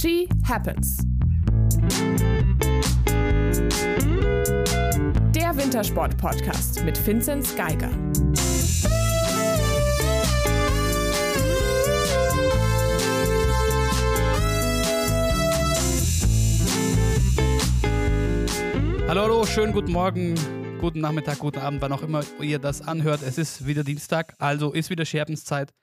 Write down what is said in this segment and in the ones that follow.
She Happens. Der Wintersport-Podcast mit Vinzenz Geiger. Hallo, hallo, schönen guten Morgen, guten Nachmittag, guten Abend, wann auch immer ihr das anhört. Es ist wieder Dienstag, also ist wieder Scherbenszeit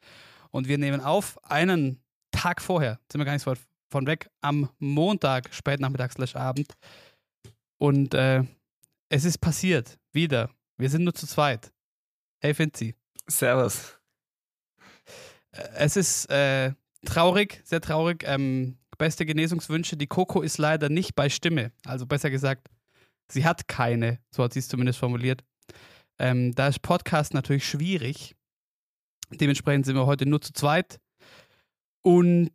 und wir nehmen auf einen Tag vorher, sind wir gar nicht so weit von weg, am Montag, spätnachmittag slash Abend. Und äh, es ist passiert, wieder. Wir sind nur zu zweit. Hey Finzi. Servus. Äh, Es ist äh, traurig, sehr traurig. Ähm, beste Genesungswünsche. Die Coco ist leider nicht bei Stimme. Also besser gesagt, sie hat keine. So hat sie es zumindest formuliert. Ähm, da ist Podcast natürlich schwierig. Dementsprechend sind wir heute nur zu zweit und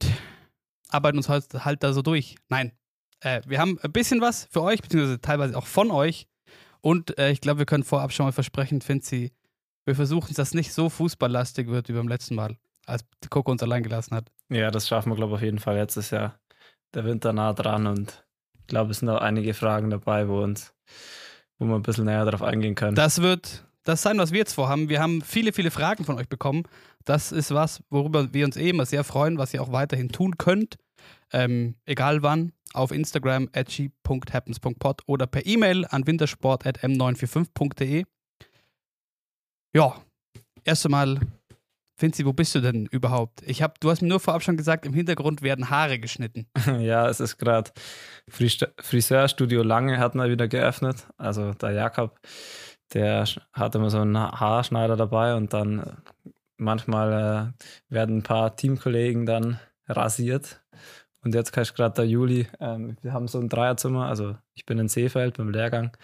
arbeiten uns halt, halt da so durch. Nein, äh, wir haben ein bisschen was für euch, beziehungsweise teilweise auch von euch. Und äh, ich glaube, wir können vorab schon mal versprechen, Finzi, wir versuchen, dass das nicht so fußballlastig wird wie beim letzten Mal, als die Coco uns allein gelassen hat. Ja, das schaffen wir, glaube ich, auf jeden Fall. Jetzt ist ja der Winter nah dran und ich glaube, es sind auch einige Fragen dabei, wo uns, wo wir ein bisschen näher darauf eingehen können. Das wird das sein, was wir jetzt vorhaben. Wir haben viele, viele Fragen von euch bekommen. Das ist was, worüber wir uns eh immer sehr freuen, was ihr auch weiterhin tun könnt. Ähm, egal wann, auf Instagram at g.happens.pod oder per E-Mail an wintersport.m945.de. Ja, erst einmal, Finzi, wo bist du denn überhaupt? Ich hab, du hast mir nur vorab schon gesagt, im Hintergrund werden Haare geschnitten. ja, es ist gerade Friseurstudio Lange hat mal wieder geöffnet. Also der Jakob, der hat immer so einen Haarschneider dabei und dann manchmal äh, werden ein paar Teamkollegen dann rasiert. Und jetzt kann ich gerade der Juli, ähm, wir haben so ein Dreierzimmer, also ich bin in Seefeld beim Lehrgang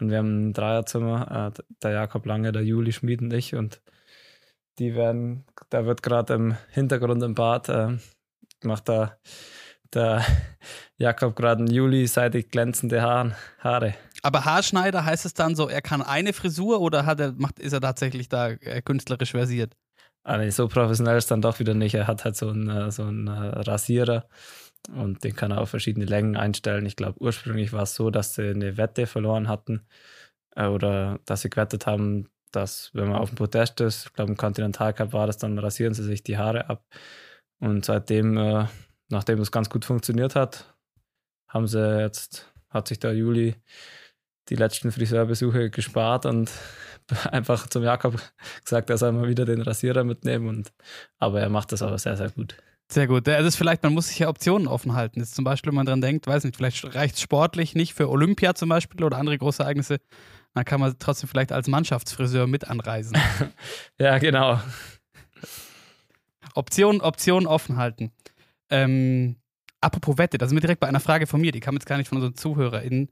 und wir haben ein Dreierzimmer, äh, der Jakob Lange, der Juli Schmied und ich und die werden, da wird gerade im Hintergrund im Bad, äh, macht da der Jakob gerade ein Juli-seitig glänzende Haaren, Haare. Aber Haarschneider heißt es dann so, er kann eine Frisur oder hat er, macht, ist er tatsächlich da äh, künstlerisch versiert? Also so professionell ist dann doch wieder nicht. Er hat halt so einen, so einen Rasierer und den kann er auf verschiedene Längen einstellen. Ich glaube, ursprünglich war es so, dass sie eine Wette verloren hatten äh, oder dass sie gewettet haben, dass wenn man auf dem Podest ist, ich glaube im Continental Cup war das, dann rasieren sie sich die Haare ab. Und seitdem, äh, nachdem es ganz gut funktioniert hat, haben sie jetzt, hat sich der Juli die letzten Friseurbesuche gespart und einfach zum Jakob gesagt, er soll mal wieder den Rasierer mitnehmen. Und, aber er macht das aber sehr, sehr gut. Sehr gut. Das ist vielleicht, man muss sich ja Optionen offen halten. Jetzt zum Beispiel, wenn man dran denkt, weiß nicht, vielleicht reicht es sportlich nicht für Olympia zum Beispiel oder andere große Ereignisse, dann kann man trotzdem vielleicht als Mannschaftsfriseur mit anreisen. ja, genau. Option, Option offen halten. Ähm, apropos Wette, da sind wir direkt bei einer Frage von mir, die kam jetzt gar nicht von unseren ZuhörerInnen.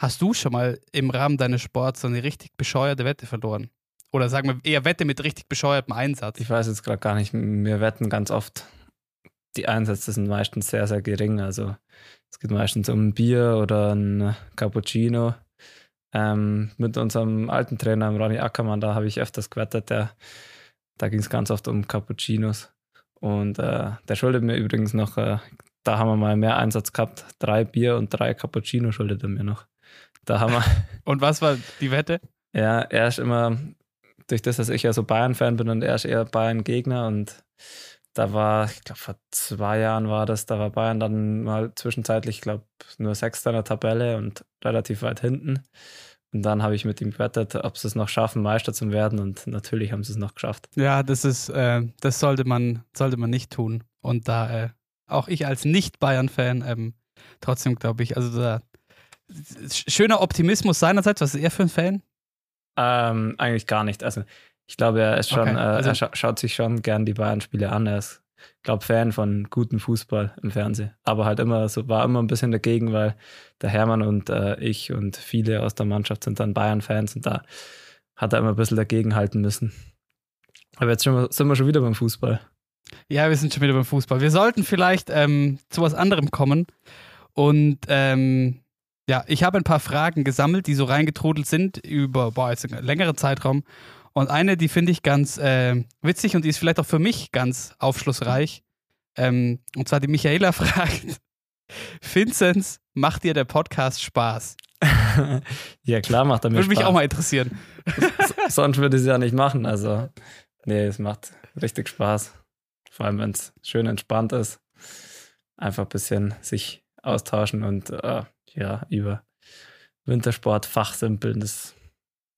Hast du schon mal im Rahmen deines Sports so eine richtig bescheuerte Wette verloren? Oder sagen wir eher Wette mit richtig bescheuertem Einsatz? Ich weiß jetzt gerade gar nicht. Wir wetten ganz oft. Die Einsätze sind meistens sehr, sehr gering. Also es geht meistens um ein Bier oder ein Cappuccino. Ähm, mit unserem alten Trainer, Ronny Ackermann, da habe ich öfters gewettet. Der, da ging es ganz oft um Cappuccinos. Und äh, der schuldet mir übrigens noch, äh, da haben wir mal mehr Einsatz gehabt. Drei Bier und drei Cappuccino schuldet er mir noch. Da haben wir. Und was war die Wette? Ja, er ist immer, durch das, dass ich ja so Bayern-Fan bin und er ist eher Bayern-Gegner und da war, ich glaube, vor zwei Jahren war das, da war Bayern dann mal zwischenzeitlich, ich glaube, nur Sechster in der Tabelle und relativ weit hinten. Und dann habe ich mit ihm gewettet, ob sie es noch schaffen, Meister zu werden. Und natürlich haben sie es noch geschafft. Ja, das ist, äh, das sollte man, sollte man nicht tun. Und da äh, auch ich als Nicht-Bayern-Fan ähm, trotzdem glaube ich, also da schöner Optimismus seinerseits. Was ist er für ein Fan? Ähm, eigentlich gar nicht. Also ich glaube, er ist schon, okay, also, äh, er scha schaut sich schon gern die Bayern-Spiele an. Er ist, glaube Fan von gutem Fußball im Fernsehen. Aber halt immer so, war immer ein bisschen dagegen, weil der Hermann und äh, ich und viele aus der Mannschaft sind dann Bayern-Fans und da hat er immer ein bisschen dagegen halten müssen. Aber jetzt schon, sind wir schon wieder beim Fußball. Ja, wir sind schon wieder beim Fußball. Wir sollten vielleicht ähm, zu was anderem kommen. Und ähm, ja, ich habe ein paar Fragen gesammelt, die so reingetrudelt sind über boah, jetzt einen längeren Zeitraum. Und eine, die finde ich ganz äh, witzig und die ist vielleicht auch für mich ganz aufschlussreich. Ähm, und zwar die Michaela fragt: Vinzenz, macht dir der Podcast Spaß? ja, klar macht er mir Würde mich Spaß. auch mal interessieren. Sonst würde ich es ja nicht machen. Also, nee, es macht richtig Spaß. Vor allem, wenn es schön entspannt ist. Einfach ein bisschen sich austauschen und äh, ja, über Wintersport fachsimpeln. Das,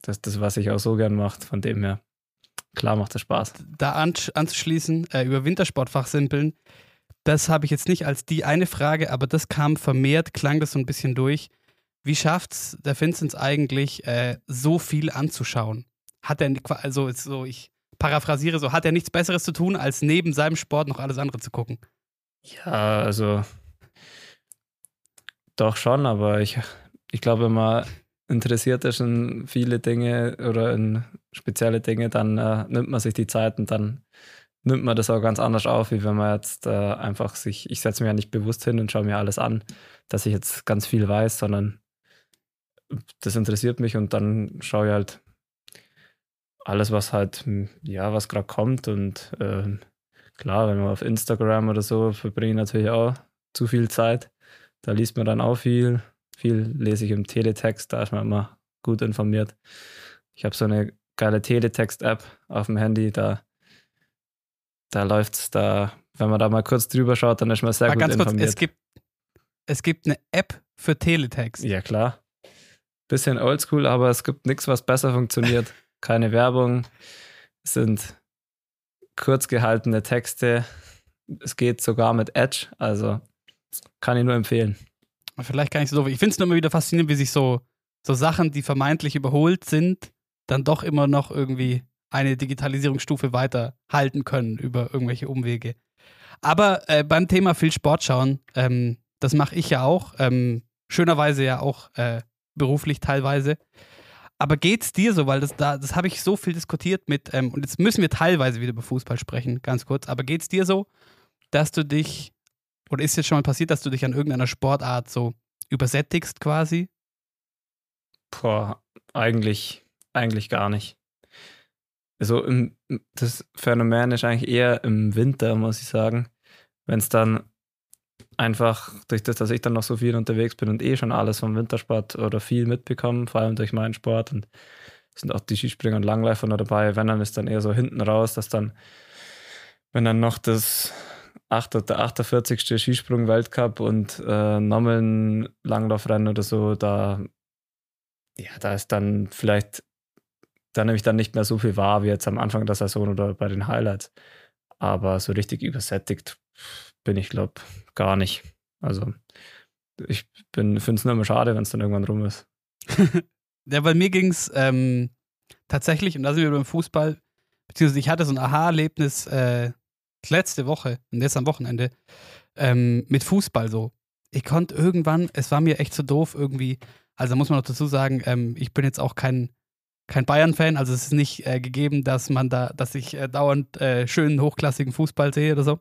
das ist das, was ich auch so gern mache. Von dem her, klar macht es Spaß. Da an, anzuschließen, äh, über Wintersportfach simpeln, das habe ich jetzt nicht als die eine Frage, aber das kam vermehrt, klang das so ein bisschen durch. Wie schafft's der Vinzenz eigentlich, äh, so viel anzuschauen? Hat er, also so, ich paraphrasiere so, hat er nichts Besseres zu tun, als neben seinem Sport noch alles andere zu gucken? Ja, also doch schon, aber ich, ich glaube, wenn man interessiert ist in viele Dinge oder in spezielle Dinge, dann äh, nimmt man sich die Zeit und dann nimmt man das auch ganz anders auf, wie wenn man jetzt äh, einfach sich, ich setze mich ja nicht bewusst hin und schaue mir alles an, dass ich jetzt ganz viel weiß, sondern das interessiert mich und dann schaue ich halt alles, was halt, ja, was gerade kommt und ähm, klar, wenn man auf Instagram oder so verbringe ich natürlich auch zu viel Zeit. Da liest man dann auch viel. Viel lese ich im Teletext, da ist man immer gut informiert. Ich habe so eine geile Teletext-App auf dem Handy, da, da läuft's da, wenn man da mal kurz drüber schaut, dann ist man sehr Aber gut ganz kurz, informiert. es gibt, es gibt eine App für Teletext. ja, klar. Bisschen oldschool, aber es gibt nichts, was besser funktioniert. Keine Werbung. Es sind kurz gehaltene Texte. Es geht sogar mit Edge, also kann ich nur empfehlen. Vielleicht gar nicht so. Ich finde es nur immer wieder faszinierend, wie sich so, so Sachen, die vermeintlich überholt sind, dann doch immer noch irgendwie eine Digitalisierungsstufe weiter halten können über irgendwelche Umwege. Aber äh, beim Thema viel Sport schauen, ähm, das mache ich ja auch, ähm, schönerweise ja auch äh, beruflich teilweise. Aber geht's dir so, weil das da, das habe ich so viel diskutiert mit, ähm, und jetzt müssen wir teilweise wieder über Fußball sprechen, ganz kurz, aber geht's dir so, dass du dich, oder ist jetzt schon mal passiert, dass du dich an irgendeiner Sportart so übersättigst quasi? Boah, eigentlich, eigentlich gar nicht. Also im, das Phänomen ist eigentlich eher im Winter, muss ich sagen. Wenn es dann einfach durch das, dass ich dann noch so viel unterwegs bin und eh schon alles vom Wintersport oder viel mitbekomme, vor allem durch meinen Sport und sind auch die Skispringer und Langläufer noch dabei. Wenn dann ist dann eher so hinten raus, dass dann, wenn dann noch das 8 oder 48. Skisprung-Weltcup und äh, nochmal ein Langlaufrennen oder so, da ja, da ist dann vielleicht, da nehme ich dann nicht mehr so viel wahr wie jetzt am Anfang der Saison oder bei den Highlights. Aber so richtig übersättigt bin ich, glaube gar nicht. Also ich finde es nur immer schade, wenn es dann irgendwann rum ist. Ja, bei mir ging es ähm, tatsächlich, und da sind wir beim Fußball, beziehungsweise ich hatte so ein Aha-Erlebnis äh, letzte Woche, und jetzt am Wochenende, ähm, mit Fußball so. Ich konnte irgendwann, es war mir echt so doof irgendwie, also muss man noch dazu sagen, ähm, ich bin jetzt auch kein, kein Bayern-Fan, also es ist nicht äh, gegeben, dass man da, dass ich äh, dauernd äh, schönen, hochklassigen Fußball sehe oder so.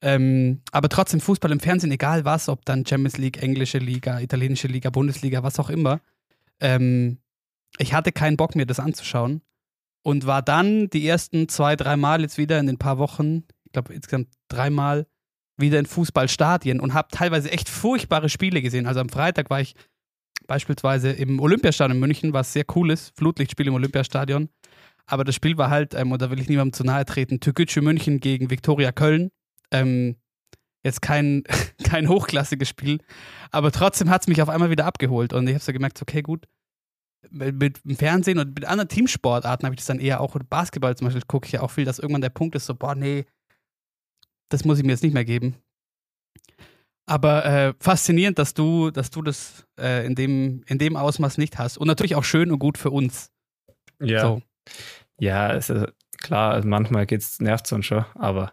Ähm, aber trotzdem Fußball im Fernsehen, egal was, ob dann Champions League, englische Liga, italienische Liga, Bundesliga, was auch immer. Ähm, ich hatte keinen Bock, mir das anzuschauen und war dann die ersten zwei, drei Mal jetzt wieder in den paar Wochen, ich glaube insgesamt dreimal, wieder in Fußballstadien und habe teilweise echt furchtbare Spiele gesehen. Also am Freitag war ich beispielsweise im Olympiastadion in München, was sehr cool ist, Flutlichtspiel im Olympiastadion. Aber das Spiel war halt, ähm, und da will ich niemandem zu nahe treten, Türkgücü München gegen Viktoria Köln. Ähm, jetzt kein, kein hochklassiges Spiel, aber trotzdem hat es mich auf einmal wieder abgeholt und ich habe so gemerkt, okay, gut, mit, mit dem Fernsehen und mit anderen Teamsportarten habe ich das dann eher auch, Basketball zum Beispiel gucke ich ja auch viel, dass irgendwann der Punkt ist, so, boah, nee, das muss ich mir jetzt nicht mehr geben. Aber äh, faszinierend, dass du, dass du das äh, in, dem, in dem Ausmaß nicht hast. Und natürlich auch schön und gut für uns. Ja. So. Ja, es ist klar, also manchmal geht's, nervt es uns schon, aber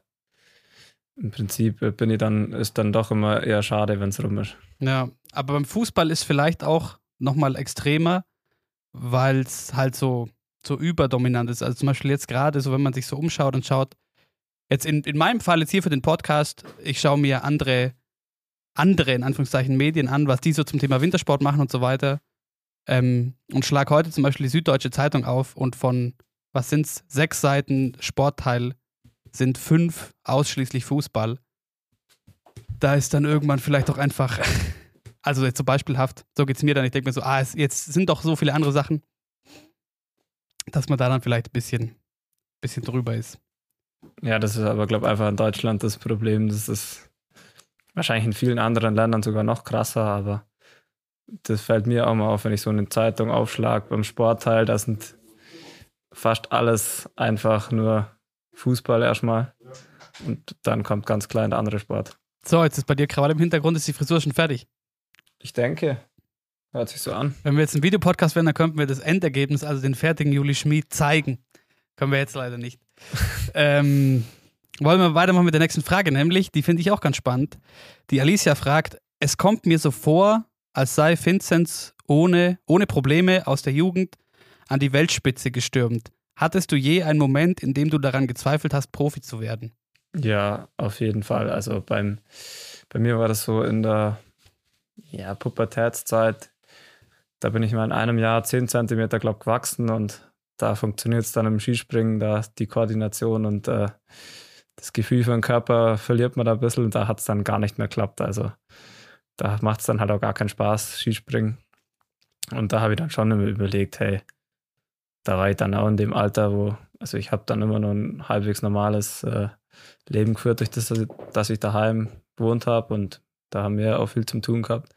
im Prinzip bin ich dann, ist dann doch immer eher schade, wenn es rum ist. Ja, aber beim Fußball ist vielleicht auch nochmal extremer, weil es halt so, so überdominant ist. Also zum Beispiel jetzt gerade, so wenn man sich so umschaut und schaut, jetzt in, in meinem Fall jetzt hier für den Podcast, ich schaue mir andere, andere in Anführungszeichen Medien an, was die so zum Thema Wintersport machen und so weiter. Ähm, und schlag heute zum Beispiel die Süddeutsche Zeitung auf und von, was sind's, sechs Seiten Sportteil sind fünf ausschließlich Fußball. da ist dann irgendwann vielleicht auch einfach, also jetzt so beispielhaft, so geht es mir dann, ich denke mir so, ah, es, jetzt sind doch so viele andere Sachen, dass man da dann vielleicht ein bisschen, bisschen drüber ist. Ja, das ist aber, glaube ich, einfach in Deutschland das Problem. Das ist wahrscheinlich in vielen anderen Ländern sogar noch krasser, aber das fällt mir auch mal auf, wenn ich so eine Zeitung aufschlage beim Sportteil, da sind fast alles einfach nur Fußball erstmal und dann kommt ganz klein der andere Sport. So, jetzt ist bei dir gerade im Hintergrund, ist die Frisur schon fertig. Ich denke, hört sich so an. Wenn wir jetzt ein Videopodcast wären, dann könnten wir das Endergebnis, also den fertigen Juli Schmid, zeigen. Können wir jetzt leider nicht. ähm, wollen wir weitermachen mit der nächsten Frage, nämlich, die finde ich auch ganz spannend. Die Alicia fragt, es kommt mir so vor, als sei Vinzenz ohne, ohne Probleme aus der Jugend an die Weltspitze gestürmt. Hattest du je einen Moment, in dem du daran gezweifelt hast, Profi zu werden? Ja, auf jeden Fall. Also beim, bei mir war das so in der ja, Pubertätszeit. Da bin ich mal in einem Jahr 10 Zentimeter, glaube gewachsen und da funktioniert es dann im Skispringen, da die Koordination und äh, das Gefühl für den Körper verliert man da ein bisschen und da hat es dann gar nicht mehr geklappt. Also da macht es dann halt auch gar keinen Spaß, Skispringen. Und da habe ich dann schon immer überlegt, hey, da war ich dann auch in dem Alter, wo, also ich habe dann immer noch ein halbwegs normales äh, Leben geführt, durch das, dass ich daheim gewohnt habe und da haben wir auch viel zum tun gehabt.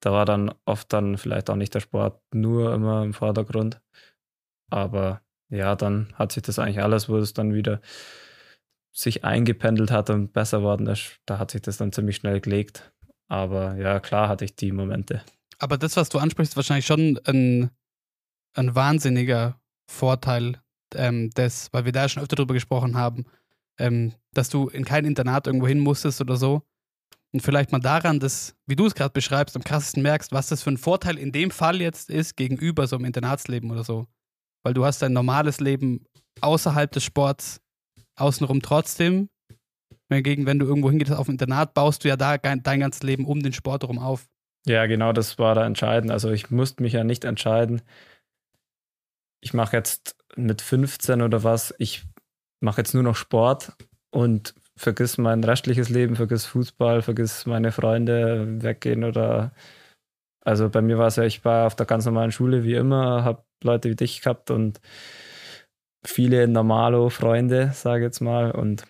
Da war dann oft dann vielleicht auch nicht der Sport nur immer im Vordergrund. Aber ja, dann hat sich das eigentlich alles, wo es dann wieder sich eingependelt hat und besser worden ist, da hat sich das dann ziemlich schnell gelegt. Aber ja, klar hatte ich die Momente. Aber das, was du ansprichst, ist wahrscheinlich schon ein, ein wahnsinniger Vorteil ähm, des, weil wir da schon öfter drüber gesprochen haben, ähm, dass du in kein Internat irgendwo hin musstest oder so. Und vielleicht mal daran, dass, wie du es gerade beschreibst, am krassesten merkst, was das für ein Vorteil in dem Fall jetzt ist gegenüber so einem Internatsleben oder so. Weil du hast dein normales Leben außerhalb des Sports außenrum trotzdem. Hingegen, wenn du irgendwo hingehst auf ein Internat, baust du ja da dein ganzes Leben um den Sport herum auf. Ja, genau, das war da entscheidend. Also ich musste mich ja nicht entscheiden. Ich mache jetzt mit 15 oder was, ich mache jetzt nur noch Sport und vergiss mein restliches Leben, vergiss Fußball, vergiss meine Freunde weggehen oder also bei mir war es ja, ich war auf der ganz normalen Schule wie immer, habe Leute wie dich gehabt und viele Normalo-Freunde, sage jetzt mal. Und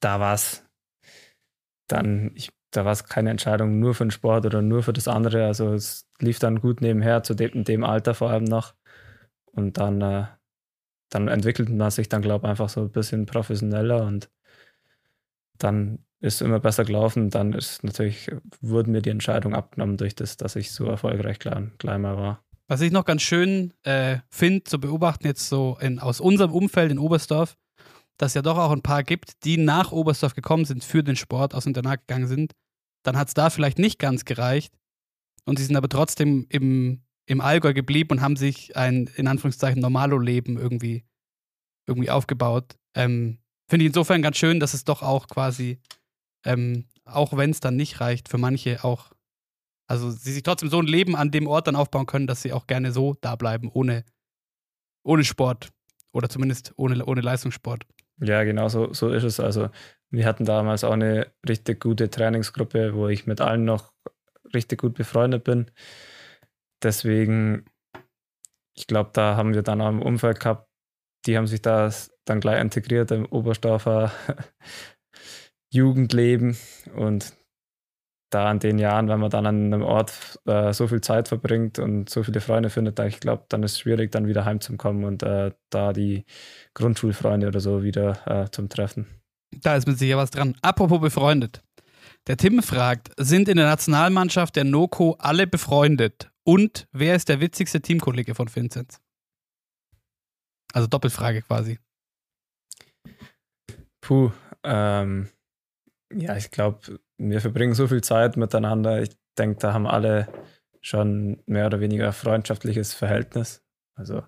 da war es dann, ich, da war es keine Entscheidung nur für den Sport oder nur für das andere. Also es lief dann gut nebenher, zu dem, dem Alter vor allem noch. Und dann, äh, dann entwickelt man sich dann, glaube ich, einfach so ein bisschen professioneller und dann ist es immer besser gelaufen. Dann ist natürlich, wurde mir die Entscheidung abgenommen durch das, dass ich so erfolgreich gleich, gleich mal war. Was ich noch ganz schön äh, finde, zu beobachten, jetzt so in, aus unserem Umfeld in Oberstdorf, dass es ja doch auch ein paar gibt, die nach Oberstdorf gekommen sind, für den Sport aus dem Internat gegangen sind. Dann hat es da vielleicht nicht ganz gereicht. Und sie sind aber trotzdem im, im Allgäu geblieben und haben sich ein, in Anführungszeichen, Normalo-Leben irgendwie, irgendwie aufgebaut. Ähm, Finde ich insofern ganz schön, dass es doch auch quasi, ähm, auch wenn es dann nicht reicht, für manche auch also sie sich trotzdem so ein Leben an dem Ort dann aufbauen können, dass sie auch gerne so da bleiben, ohne, ohne Sport. Oder zumindest ohne, ohne Leistungssport. Ja, genau so, so ist es. Also wir hatten damals auch eine richtig gute Trainingsgruppe, wo ich mit allen noch richtig gut befreundet bin. Deswegen, ich glaube, da haben wir dann auch im Umfeld gehabt, die haben sich da dann gleich integriert im Oberstdorfer Jugendleben und da an den Jahren, wenn man dann an einem Ort äh, so viel Zeit verbringt und so viele Freunde findet, da ich glaube, dann ist es schwierig, dann wieder heimzukommen und äh, da die Grundschulfreunde oder so wieder äh, zum Treffen. Da ist mit sicher was dran. Apropos befreundet. Der Tim fragt, sind in der Nationalmannschaft der Noko alle befreundet? Und wer ist der witzigste Teamkollege von Vinzenz? Also Doppelfrage quasi. Puh, ähm, ja, ich glaube, wir verbringen so viel Zeit miteinander. Ich denke, da haben alle schon mehr oder weniger freundschaftliches Verhältnis. Also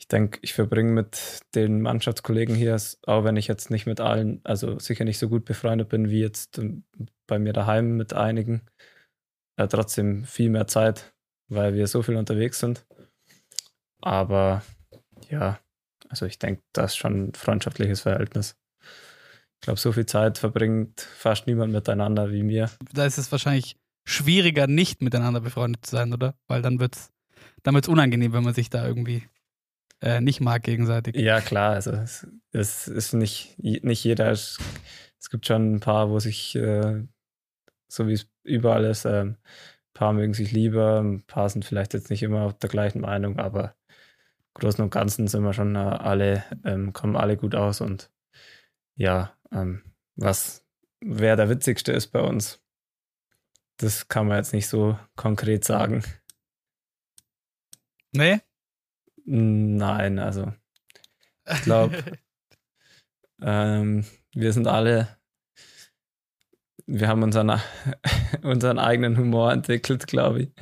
ich denke, ich verbringe mit den Mannschaftskollegen hier, auch wenn ich jetzt nicht mit allen, also sicher nicht so gut befreundet bin wie jetzt bei mir daheim mit einigen, äh, trotzdem viel mehr Zeit, weil wir so viel unterwegs sind. Aber ja, also ich denke, das ist schon ein freundschaftliches Verhältnis. Ich glaube, so viel Zeit verbringt fast niemand miteinander wie mir. Da ist es wahrscheinlich schwieriger, nicht miteinander befreundet zu sein, oder? Weil dann wird es dann wird's unangenehm, wenn man sich da irgendwie äh, nicht mag gegenseitig. Ja, klar. Also es, es ist nicht, nicht jeder. Es, es, gibt schon ein paar, wo sich, äh, so wie es überall ist, äh, ein paar mögen sich lieber, ein paar sind vielleicht jetzt nicht immer auf der gleichen Meinung, aber im Großen und Ganzen sind wir schon äh, alle, ähm, kommen alle gut aus und ja, ähm, was wer der witzigste ist bei uns, das kann man jetzt nicht so konkret sagen. Nee? Nein, also ich glaube, ähm, wir sind alle, wir haben unseren, unseren eigenen Humor entwickelt, glaube ich.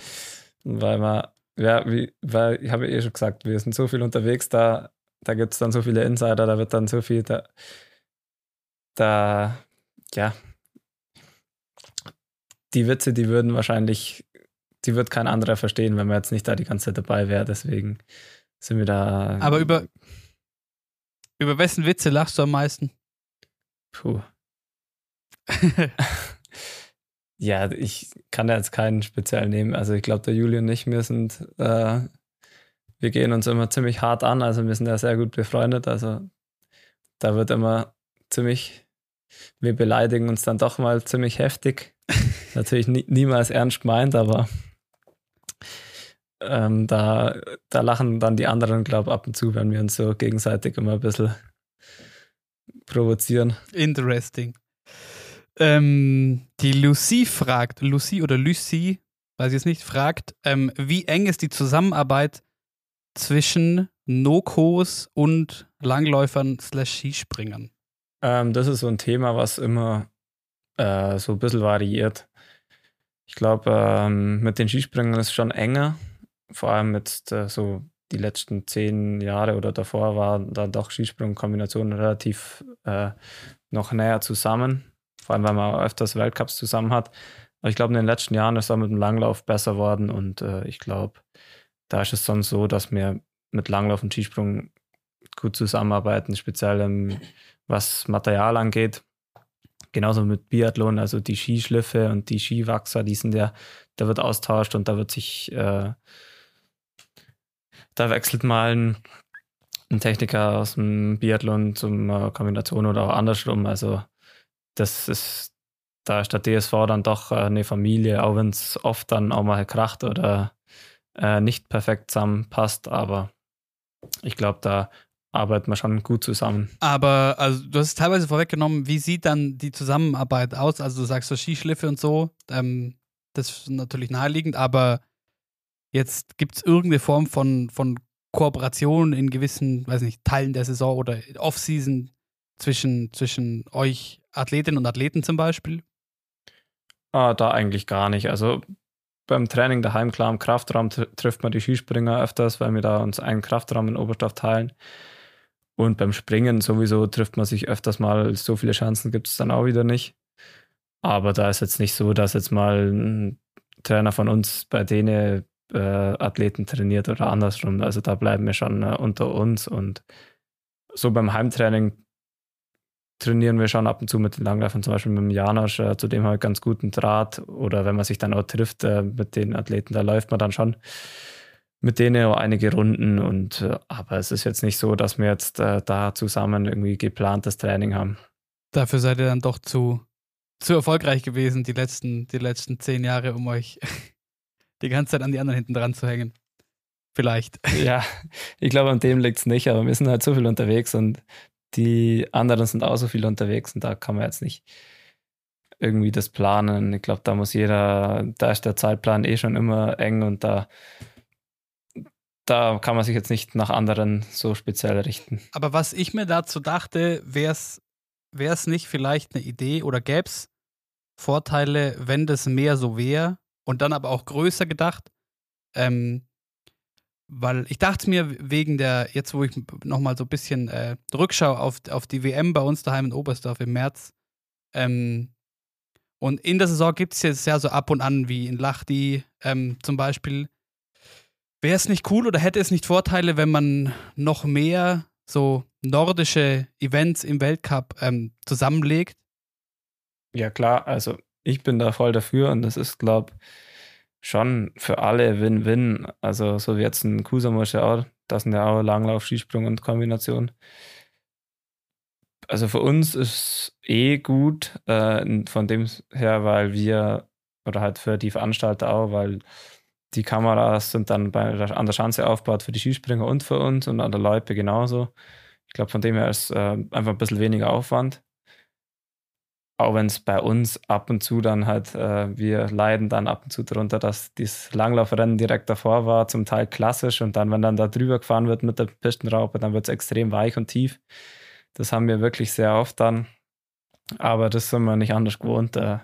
Weil man, ja, wie, weil ich habe eh schon gesagt, wir sind so viel unterwegs, da, da gibt es dann so viele Insider, da wird dann so viel, da, da ja, die Witze, die würden wahrscheinlich, die wird kein anderer verstehen, wenn man jetzt nicht da die ganze Zeit dabei wäre. Deswegen sind wir da. Aber über, über wessen Witze lachst du am meisten? Puh. ja, ich kann da jetzt keinen speziell nehmen. Also ich glaube, der Juli und ich, wir sind, äh, wir gehen uns immer ziemlich hart an. Also wir sind ja sehr gut befreundet. Also da wird immer ziemlich wir beleidigen uns dann doch mal ziemlich heftig. Natürlich nie, niemals ernst gemeint, aber ähm, da, da lachen dann die anderen, glaube ich, ab und zu, wenn wir uns so gegenseitig immer ein bisschen provozieren. Interesting. Ähm, die Lucy fragt, Lucy oder Lucy, weiß ich jetzt nicht, fragt, ähm, wie eng ist die Zusammenarbeit zwischen Nokos und Langläufern slash Skispringern? Ähm, das ist so ein Thema, was immer äh, so ein bisschen variiert. Ich glaube, ähm, mit den Skispringern ist es schon enger. Vor allem jetzt äh, so die letzten zehn Jahre oder davor war da doch Skisprung-Kombination relativ äh, noch näher zusammen. Vor allem, weil man öfters Weltcups zusammen hat. Aber ich glaube, in den letzten Jahren ist er mit dem Langlauf besser worden und äh, ich glaube, da ist es sonst so, dass wir mit Langlauf und Skisprung gut zusammenarbeiten, speziell im was Material angeht. Genauso mit Biathlon, also die Skischliffe und die Skiwachser, die sind ja, da wird austauscht und da wird sich, äh, da wechselt mal ein, ein, Techniker aus dem Biathlon zum äh, Kombination oder auch andersrum. Also das ist, da ist der DSV dann doch äh, eine Familie, auch wenn es oft dann auch mal kracht oder äh, nicht perfekt zusammenpasst, aber ich glaube, da arbeiten wir schon gut zusammen. Aber also du hast es teilweise vorweggenommen, wie sieht dann die Zusammenarbeit aus? Also du sagst so Skischliffe und so, ähm, das ist natürlich naheliegend, aber jetzt gibt es irgendeine Form von, von Kooperation in gewissen, weiß nicht, Teilen der Saison oder Off-Season zwischen, zwischen euch Athletinnen und Athleten zum Beispiel? Ah, da eigentlich gar nicht. Also beim Training daheim, klar, im Kraftraum trifft man die Skispringer öfters, weil wir da uns einen Kraftraum in Oberstoff teilen. Und beim Springen sowieso trifft man sich öfters mal, so viele Chancen gibt es dann auch wieder nicht. Aber da ist jetzt nicht so, dass jetzt mal ein Trainer von uns bei denen äh, Athleten trainiert oder andersrum. Also da bleiben wir schon äh, unter uns und so beim Heimtraining trainieren wir schon ab und zu mit den Langläufern, zum Beispiel mit dem Janosch, äh, zu dem habe ich ganz guten Draht. Oder wenn man sich dann auch trifft äh, mit den Athleten, da läuft man dann schon mit denen auch einige Runden und äh, aber es ist jetzt nicht so, dass wir jetzt äh, da zusammen irgendwie geplantes Training haben. Dafür seid ihr dann doch zu, zu erfolgreich gewesen, die letzten, die letzten zehn Jahre, um euch die ganze Zeit an die anderen hinten dran zu hängen. Vielleicht. Ja, ich glaube, an dem liegt es nicht, aber wir sind halt so viel unterwegs und die anderen sind auch so viel unterwegs und da kann man jetzt nicht irgendwie das planen. Ich glaube, da muss jeder, da ist der Zeitplan eh schon immer eng und da da kann man sich jetzt nicht nach anderen so speziell richten. Aber was ich mir dazu dachte, wäre es nicht vielleicht eine Idee oder gäbe es Vorteile, wenn das mehr so wäre und dann aber auch größer gedacht? Ähm, weil ich dachte mir, wegen der, jetzt wo ich nochmal so ein bisschen äh, Rückschau auf, auf die WM bei uns daheim in Oberstdorf im März, ähm, und in der Saison gibt es jetzt ja so ab und an, wie in Lachdi ähm, zum Beispiel, Wäre es nicht cool oder hätte es nicht Vorteile, wenn man noch mehr so nordische Events im Weltcup ähm, zusammenlegt? Ja, klar, also ich bin da voll dafür und das ist, glaube schon für alle Win-Win. Also, so wie jetzt ein Kusamosch auch, das sind ja auch Langlauf, Skisprung und Kombination. Also für uns ist eh gut, äh, von dem her, weil wir, oder halt für die Veranstalter auch, weil die Kameras sind dann bei, an der Schanze aufgebaut für die Skispringer und für uns und an der Loipe genauso. Ich glaube, von dem her ist äh, einfach ein bisschen weniger Aufwand. Auch wenn es bei uns ab und zu dann halt, äh, wir leiden dann ab und zu darunter, dass dieses Langlaufrennen direkt davor war, zum Teil klassisch und dann, wenn dann da drüber gefahren wird mit der Pistenraupe, dann wird es extrem weich und tief. Das haben wir wirklich sehr oft dann. Aber das sind wir nicht anders gewohnt. Äh,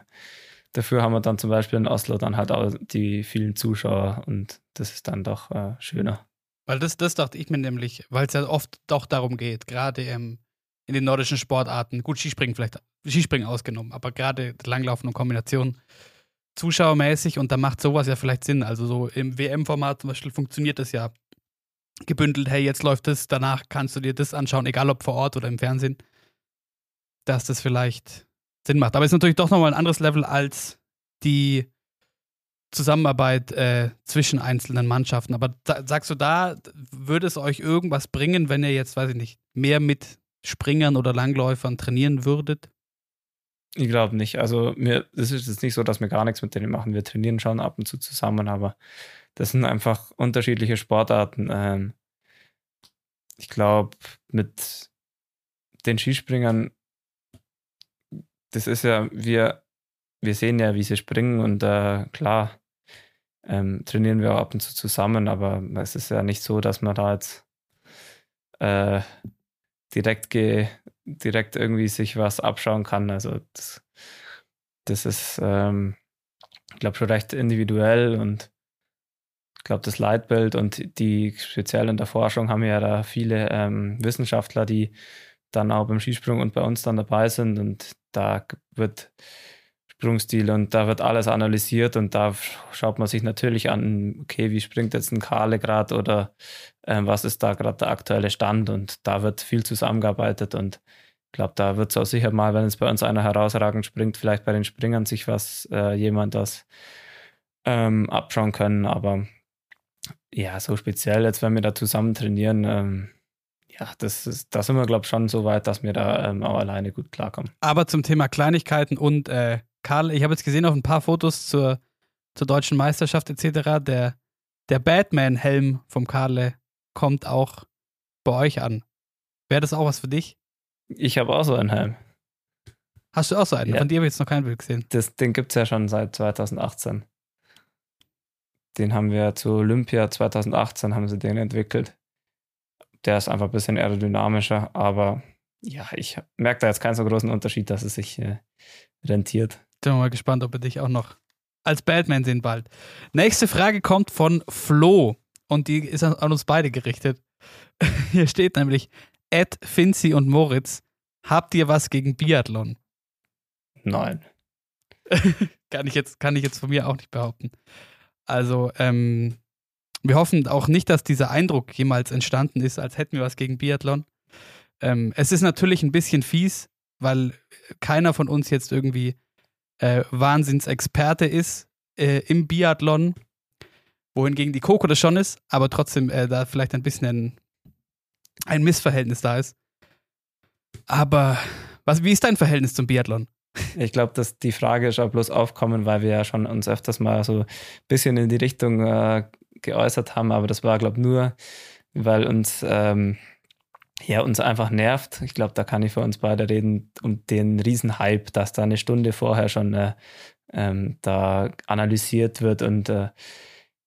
dafür haben wir dann zum Beispiel in Oslo dann halt auch die vielen Zuschauer und das ist dann doch äh, schöner. Weil das, das dachte ich mir nämlich, weil es ja oft doch darum geht, gerade ähm, in den nordischen Sportarten, gut, Skispringen vielleicht, Skispringen ausgenommen, aber gerade Langlaufen und Kombination zuschauermäßig und da macht sowas ja vielleicht Sinn. Also so im WM-Format zum Beispiel funktioniert das ja gebündelt, hey, jetzt läuft das, danach kannst du dir das anschauen, egal ob vor Ort oder im Fernsehen, dass das vielleicht Sinn macht. Aber es ist natürlich doch nochmal ein anderes Level als die Zusammenarbeit äh, zwischen einzelnen Mannschaften. Aber da, sagst du da, würde es euch irgendwas bringen, wenn ihr jetzt, weiß ich nicht, mehr mit Springern oder Langläufern trainieren würdet? Ich glaube nicht. Also mir, es ist jetzt nicht so, dass wir gar nichts mit denen machen. Wir trainieren schon ab und zu zusammen, aber das sind einfach unterschiedliche Sportarten. Ähm, ich glaube, mit den Skispringern, das ist ja, wir, wir sehen ja, wie sie springen und äh, klar, ähm, trainieren wir auch ab und zu zusammen, aber es ist ja nicht so, dass man da jetzt äh, direkt, ge, direkt irgendwie sich was abschauen kann. Also das, das ist, ähm, ich glaube, schon recht individuell und ich glaube, das Leitbild und die speziell in der Forschung haben ja da viele ähm, Wissenschaftler, die dann auch beim Skisprung und bei uns dann dabei sind und da wird Sprungstil und da wird alles analysiert und da schaut man sich natürlich an, okay, wie springt jetzt ein Kale gerade oder äh, was ist da gerade der aktuelle Stand und da wird viel zusammengearbeitet und ich glaube, da wird es auch sicher mal, wenn es bei uns einer herausragend springt, vielleicht bei den Springern sich was, äh, jemand das ähm, abschauen können, aber ja, so speziell jetzt, wenn wir da zusammen trainieren, ähm, ja, das ist, da sind wir, glaube ich, schon so weit, dass wir da ähm, auch alleine gut klarkommen. Aber zum Thema Kleinigkeiten und äh, Karl, ich habe jetzt gesehen auf ein paar Fotos zur, zur deutschen Meisterschaft etc., der, der Batman-Helm vom Karle kommt auch bei euch an. Wäre das auch was für dich? Ich habe auch so einen Helm. Hast du auch so einen? Ja. Von dir habe ich jetzt noch kein Bild gesehen. Das, den gibt es ja schon seit 2018. Den haben wir zu Olympia 2018 haben sie den entwickelt. Der ist einfach ein bisschen aerodynamischer, aber ja, ich merke da jetzt keinen so großen Unterschied, dass es sich äh, rentiert. Bin mal gespannt, ob wir dich auch noch als Batman sehen bald. Nächste Frage kommt von Flo und die ist an, an uns beide gerichtet. Hier steht nämlich: Ed, Finzi und Moritz, habt ihr was gegen Biathlon? Nein. kann, ich jetzt, kann ich jetzt von mir auch nicht behaupten. Also, ähm, wir hoffen auch nicht, dass dieser Eindruck jemals entstanden ist, als hätten wir was gegen Biathlon. Ähm, es ist natürlich ein bisschen fies, weil keiner von uns jetzt irgendwie äh, Wahnsinnsexperte ist äh, im Biathlon, wohingegen die Coco das schon ist, aber trotzdem äh, da vielleicht ein bisschen ein, ein Missverhältnis da ist. Aber was, wie ist dein Verhältnis zum Biathlon? Ich glaube, dass die Frage ist auch bloß aufkommen, weil wir ja schon uns öfters mal so ein bisschen in die Richtung äh, geäußert haben, aber das war, glaube ich, nur, weil uns, ähm, ja, uns einfach nervt. Ich glaube, da kann ich für uns beide reden, um den Riesenhype, dass da eine Stunde vorher schon äh, ähm, da analysiert wird und äh,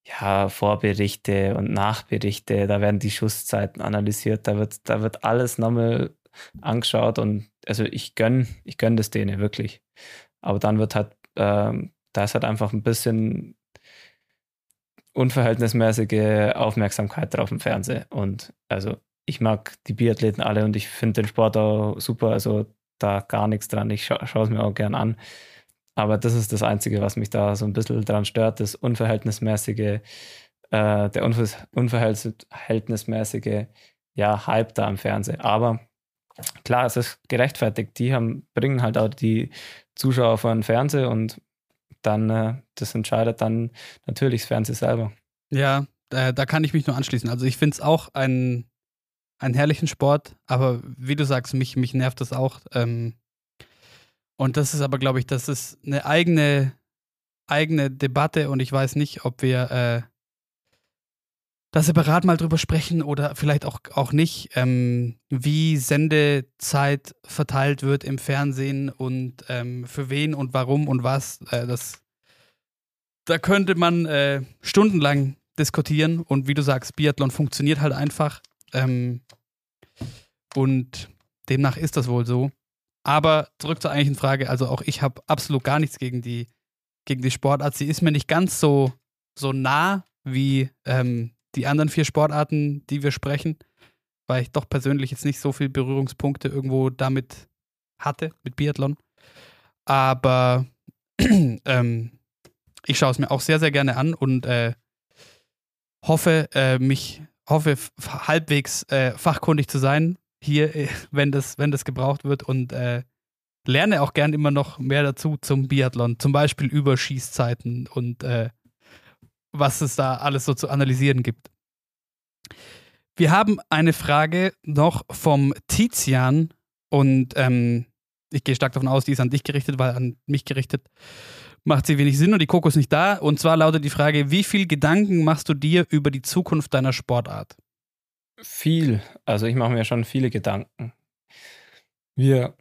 ja, Vorberichte und Nachberichte, da werden die Schusszeiten analysiert, da wird, da wird alles nochmal angeschaut und also ich gönne ich gönn das denen wirklich. Aber dann wird halt, äh, da ist halt einfach ein bisschen unverhältnismäßige Aufmerksamkeit drauf im Fernsehen. Und also ich mag die Biathleten alle und ich finde den Sport auch super. Also da gar nichts dran. Ich scha schaue es mir auch gern an. Aber das ist das Einzige, was mich da so ein bisschen dran stört, das unverhältnismäßige, äh, der unver unverhältnismäßige ja, Hype da im Fernsehen. Aber klar, es ist gerechtfertigt. Die haben, bringen halt auch die Zuschauer vor den Fernseher und dann, äh, das entscheidet dann natürlich das Fernsehen selber. Ja, äh, da kann ich mich nur anschließen. Also ich finde es auch einen, einen herrlichen Sport, aber wie du sagst, mich, mich nervt das auch. Ähm, und das ist aber, glaube ich, das ist eine eigene, eigene Debatte und ich weiß nicht, ob wir äh, da separat mal drüber sprechen oder vielleicht auch, auch nicht, ähm, wie Sendezeit verteilt wird im Fernsehen und ähm, für wen und warum und was. Äh, das, da könnte man äh, stundenlang diskutieren und wie du sagst, Biathlon funktioniert halt einfach. Ähm, und demnach ist das wohl so. Aber zurück zur eigentlichen Frage, also auch ich habe absolut gar nichts gegen die, gegen die Sportart. Sie ist mir nicht ganz so, so nah wie ähm, die anderen vier Sportarten, die wir sprechen, weil ich doch persönlich jetzt nicht so viele Berührungspunkte irgendwo damit hatte, mit Biathlon. Aber ähm, ich schaue es mir auch sehr, sehr gerne an und äh, hoffe, äh, mich, hoffe halbwegs äh, fachkundig zu sein hier, äh, wenn das, wenn das gebraucht wird und äh, lerne auch gern immer noch mehr dazu zum Biathlon, zum Beispiel über Schießzeiten und äh, was es da alles so zu analysieren gibt. Wir haben eine Frage noch vom Tizian und ähm, ich gehe stark davon aus, die ist an dich gerichtet, weil an mich gerichtet macht sie wenig Sinn und die Koko ist nicht da. Und zwar lautet die Frage, wie viel Gedanken machst du dir über die Zukunft deiner Sportart? Viel. Also ich mache mir schon viele Gedanken. Wir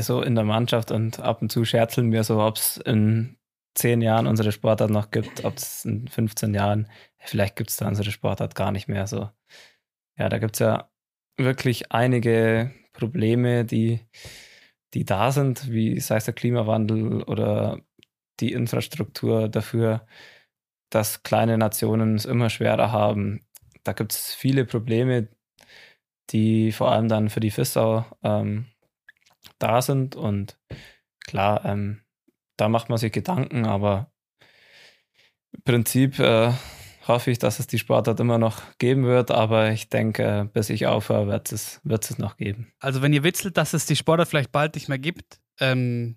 so in der Mannschaft und ab und zu scherzeln wir so, ob es in zehn Jahren unsere Sportart noch gibt, ob es in 15 Jahren, vielleicht gibt es da unsere Sportart gar nicht mehr so. Ja, da gibt es ja wirklich einige Probleme, die, die da sind, wie sei es der Klimawandel oder die Infrastruktur dafür, dass kleine Nationen es immer schwerer haben. Da gibt es viele Probleme, die vor allem dann für die Fissau ähm, da sind. Und klar, ähm, da macht man sich Gedanken, aber im Prinzip äh, hoffe ich, dass es die Sportart immer noch geben wird, aber ich denke, bis ich aufhöre, wird es, wird es noch geben. Also wenn ihr witzelt, dass es die Sportart vielleicht bald nicht mehr gibt, ähm,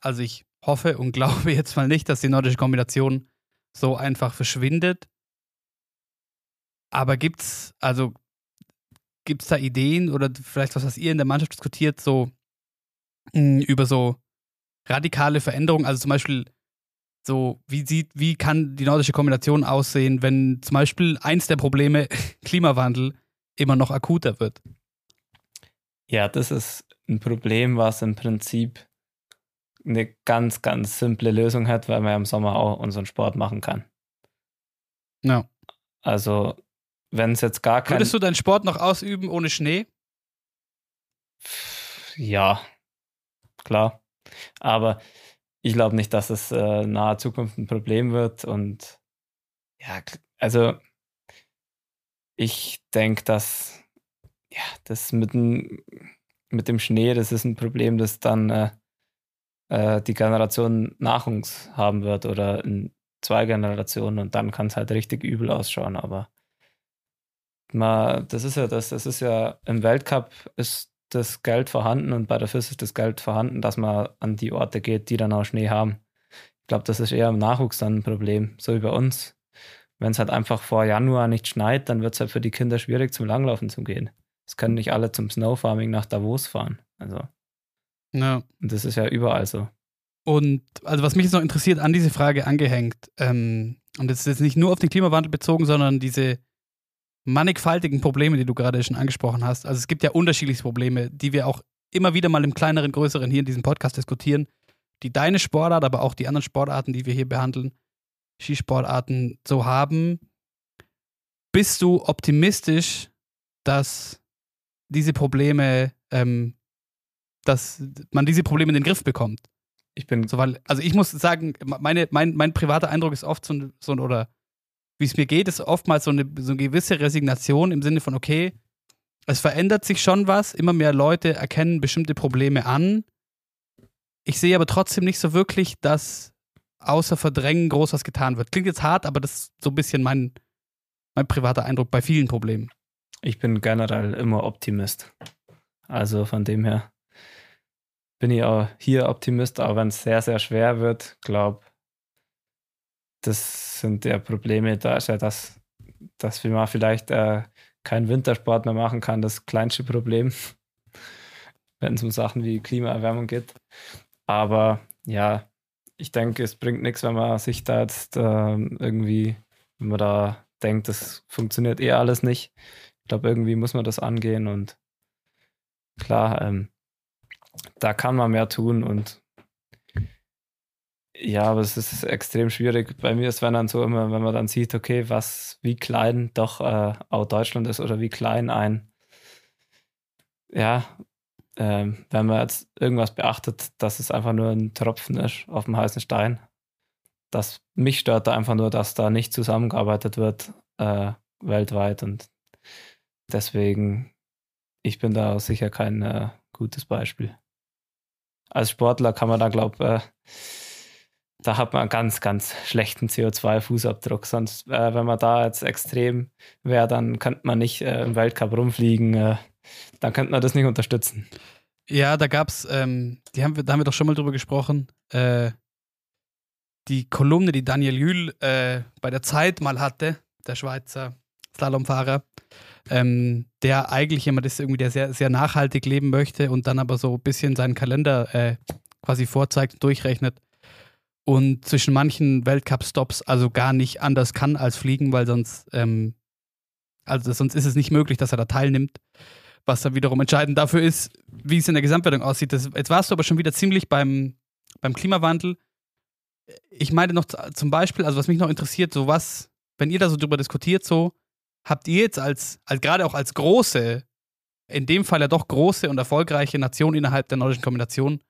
also ich hoffe und glaube jetzt mal nicht, dass die nordische Kombination so einfach verschwindet. Aber gibt's, also gibt's da Ideen oder vielleicht was, was ihr in der Mannschaft diskutiert, so mh, hm, über so radikale Veränderungen? Also zum Beispiel so, wie sieht, wie kann die nordische Kombination aussehen, wenn zum Beispiel eins der Probleme Klimawandel immer noch akuter wird? Ja, das ist ein Problem, was im Prinzip eine ganz, ganz simple Lösung hat, weil man im Sommer auch unseren Sport machen kann. Ja. Also, wenn es jetzt gar kein. Würdest du deinen Sport noch ausüben ohne Schnee? Ja, klar. Aber ich glaube nicht, dass es äh, nahe Zukunft ein Problem wird. Und ja, also ich denke, dass ja, das mit dem, mit dem Schnee, das ist ein Problem, das dann äh, äh, die Generation nach uns haben wird oder in zwei Generationen und dann kann es halt richtig übel ausschauen. Aber mal, das ist ja das, das ist ja im Weltcup ist das Geld vorhanden und bei der FIS ist das Geld vorhanden, dass man an die Orte geht, die dann auch Schnee haben. Ich glaube, das ist eher im Nachwuchs dann ein Problem, so wie bei uns. Wenn es halt einfach vor Januar nicht schneit, dann wird es halt für die Kinder schwierig, zum Langlaufen zu gehen. Es können nicht alle zum Snowfarming nach Davos fahren. Also. Ja. Und das ist ja überall so. Und also was mich jetzt noch interessiert, an diese Frage angehängt, ähm, und das ist jetzt nicht nur auf den Klimawandel bezogen, sondern diese mannigfaltigen Probleme, die du gerade schon angesprochen hast. Also es gibt ja unterschiedliche Probleme, die wir auch immer wieder mal im kleineren, größeren hier in diesem Podcast diskutieren, die deine Sportart, aber auch die anderen Sportarten, die wir hier behandeln, Skisportarten so haben. Bist du optimistisch, dass diese Probleme, ähm, dass man diese Probleme in den Griff bekommt? Ich bin so, weil, also ich muss sagen, meine, mein, mein privater Eindruck ist oft so, so oder wie es mir geht, ist oftmals so eine, so eine gewisse Resignation im Sinne von, okay, es verändert sich schon was, immer mehr Leute erkennen bestimmte Probleme an. Ich sehe aber trotzdem nicht so wirklich, dass außer Verdrängen groß was getan wird. Klingt jetzt hart, aber das ist so ein bisschen mein, mein privater Eindruck bei vielen Problemen. Ich bin generell immer Optimist. Also von dem her bin ich auch hier Optimist, aber wenn es sehr, sehr schwer wird, glaube das sind ja Probleme, da ist ja das, dass wir vielleicht äh, keinen Wintersport mehr machen kann, das kleinste Problem, wenn es um Sachen wie Klimaerwärmung geht. Aber ja, ich denke, es bringt nichts, wenn man sich da jetzt äh, irgendwie, wenn man da denkt, das funktioniert eh alles nicht. Ich glaube, irgendwie muss man das angehen und klar, ähm, da kann man mehr tun und ja, aber es ist extrem schwierig. Bei mir ist wenn dann so immer, wenn man dann sieht, okay, was, wie klein doch äh, auch Deutschland ist oder wie klein ein, ja, äh, wenn man jetzt irgendwas beachtet, dass es einfach nur ein Tropfen ist auf dem heißen Stein. Das mich stört da einfach nur, dass da nicht zusammengearbeitet wird äh, weltweit und deswegen, ich bin da sicher kein äh, gutes Beispiel. Als Sportler kann man da, glaube ich, äh, da hat man einen ganz, ganz schlechten CO2-Fußabdruck. Sonst, äh, wenn man da jetzt extrem wäre, dann könnte man nicht äh, im Weltcup rumfliegen. Äh, dann könnte man das nicht unterstützen. Ja, da gab es, ähm, da haben wir doch schon mal drüber gesprochen, äh, die Kolumne, die Daniel Jühl äh, bei der Zeit mal hatte, der Schweizer Slalomfahrer, ähm, der eigentlich jemand ist, irgendwie, der sehr, sehr nachhaltig leben möchte und dann aber so ein bisschen seinen Kalender äh, quasi vorzeigt und durchrechnet und zwischen manchen Weltcup-Stops also gar nicht anders kann als fliegen, weil sonst, ähm, also sonst ist es nicht möglich, dass er da teilnimmt, was dann wiederum entscheidend dafür ist, wie es in der Gesamtwertung aussieht. Das, jetzt warst du aber schon wieder ziemlich beim, beim Klimawandel. Ich meine noch zum Beispiel, also was mich noch interessiert, so was, wenn ihr da so drüber diskutiert, so, habt ihr jetzt als, als gerade auch als große, in dem Fall ja doch große und erfolgreiche Nation innerhalb der nordischen Kombination,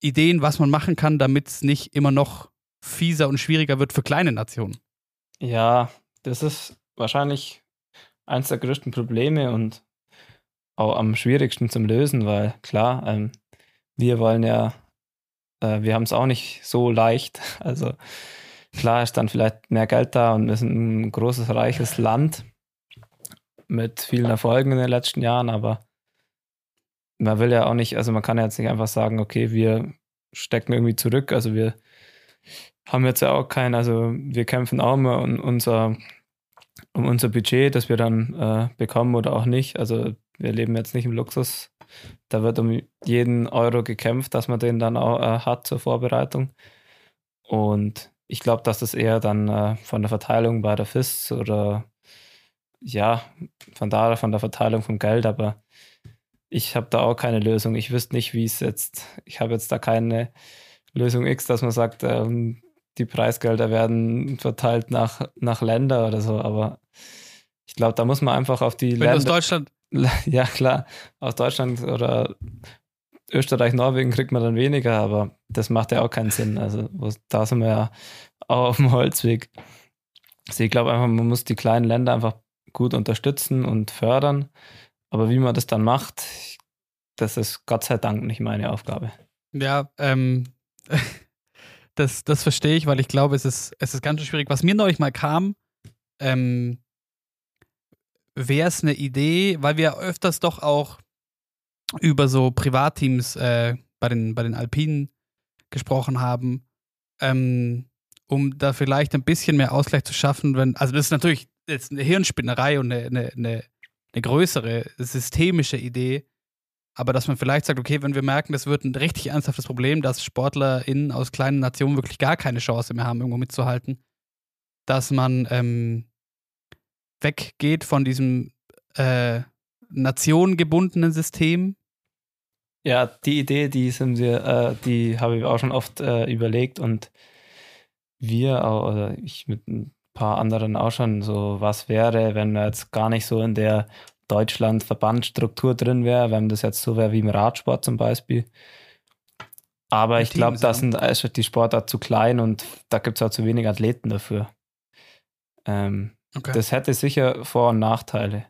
Ideen, was man machen kann, damit es nicht immer noch fieser und schwieriger wird für kleine Nationen? Ja, das ist wahrscheinlich eines der größten Probleme und auch am schwierigsten zum Lösen, weil klar, ähm, wir wollen ja, äh, wir haben es auch nicht so leicht. Also klar ist dann vielleicht mehr Geld da und wir sind ein großes, reiches Land mit vielen Erfolgen in den letzten Jahren, aber man will ja auch nicht, also man kann ja jetzt nicht einfach sagen, okay, wir stecken irgendwie zurück. Also wir haben jetzt ja auch kein, also wir kämpfen auch immer um unser, um unser Budget, das wir dann äh, bekommen oder auch nicht. Also wir leben jetzt nicht im Luxus. Da wird um jeden Euro gekämpft, dass man den dann auch äh, hat zur Vorbereitung. Und ich glaube, dass das eher dann äh, von der Verteilung bei der FIS oder ja, von da, von der Verteilung vom Geld, aber ich habe da auch keine Lösung. Ich wüsste nicht, wie es jetzt, ich habe jetzt da keine Lösung X, dass man sagt, ähm, die Preisgelder werden verteilt nach, nach Länder oder so, aber ich glaube, da muss man einfach auf die Wenn Länder. aus Deutschland. Ja, klar, aus Deutschland oder Österreich, Norwegen kriegt man dann weniger, aber das macht ja auch keinen Sinn. Also da sind wir ja auch auf dem Holzweg. Also ich glaube einfach, man muss die kleinen Länder einfach gut unterstützen und fördern. Aber wie man das dann macht, das ist Gott sei Dank nicht meine Aufgabe. Ja, ähm, das, das verstehe ich, weil ich glaube, es ist, es ist ganz schwierig. Was mir neulich mal kam, ähm, wäre es eine Idee, weil wir öfters doch auch über so Privatteams äh, bei, den, bei den Alpinen gesprochen haben, ähm, um da vielleicht ein bisschen mehr Ausgleich zu schaffen, wenn, also das ist natürlich jetzt eine Hirnspinnerei und eine, eine, eine eine größere systemische Idee. Aber dass man vielleicht sagt, okay, wenn wir merken, das wird ein richtig ernsthaftes Problem, dass SportlerInnen aus kleinen Nationen wirklich gar keine Chance mehr haben, irgendwo mitzuhalten, dass man ähm, weggeht von diesem äh, nationengebundenen System. Ja, die Idee, die sind wir, äh, die habe ich auch schon oft äh, überlegt und wir, oder ich mit ein paar anderen auch schon, so was wäre, wenn man jetzt gar nicht so in der Deutschland-Verbandstruktur drin wäre, wenn das jetzt so wäre wie im Radsport zum Beispiel. Aber ich glaube, da sind ist die Sportart zu klein und da gibt es auch zu wenig Athleten dafür. Ähm, okay. Das hätte sicher Vor- und Nachteile.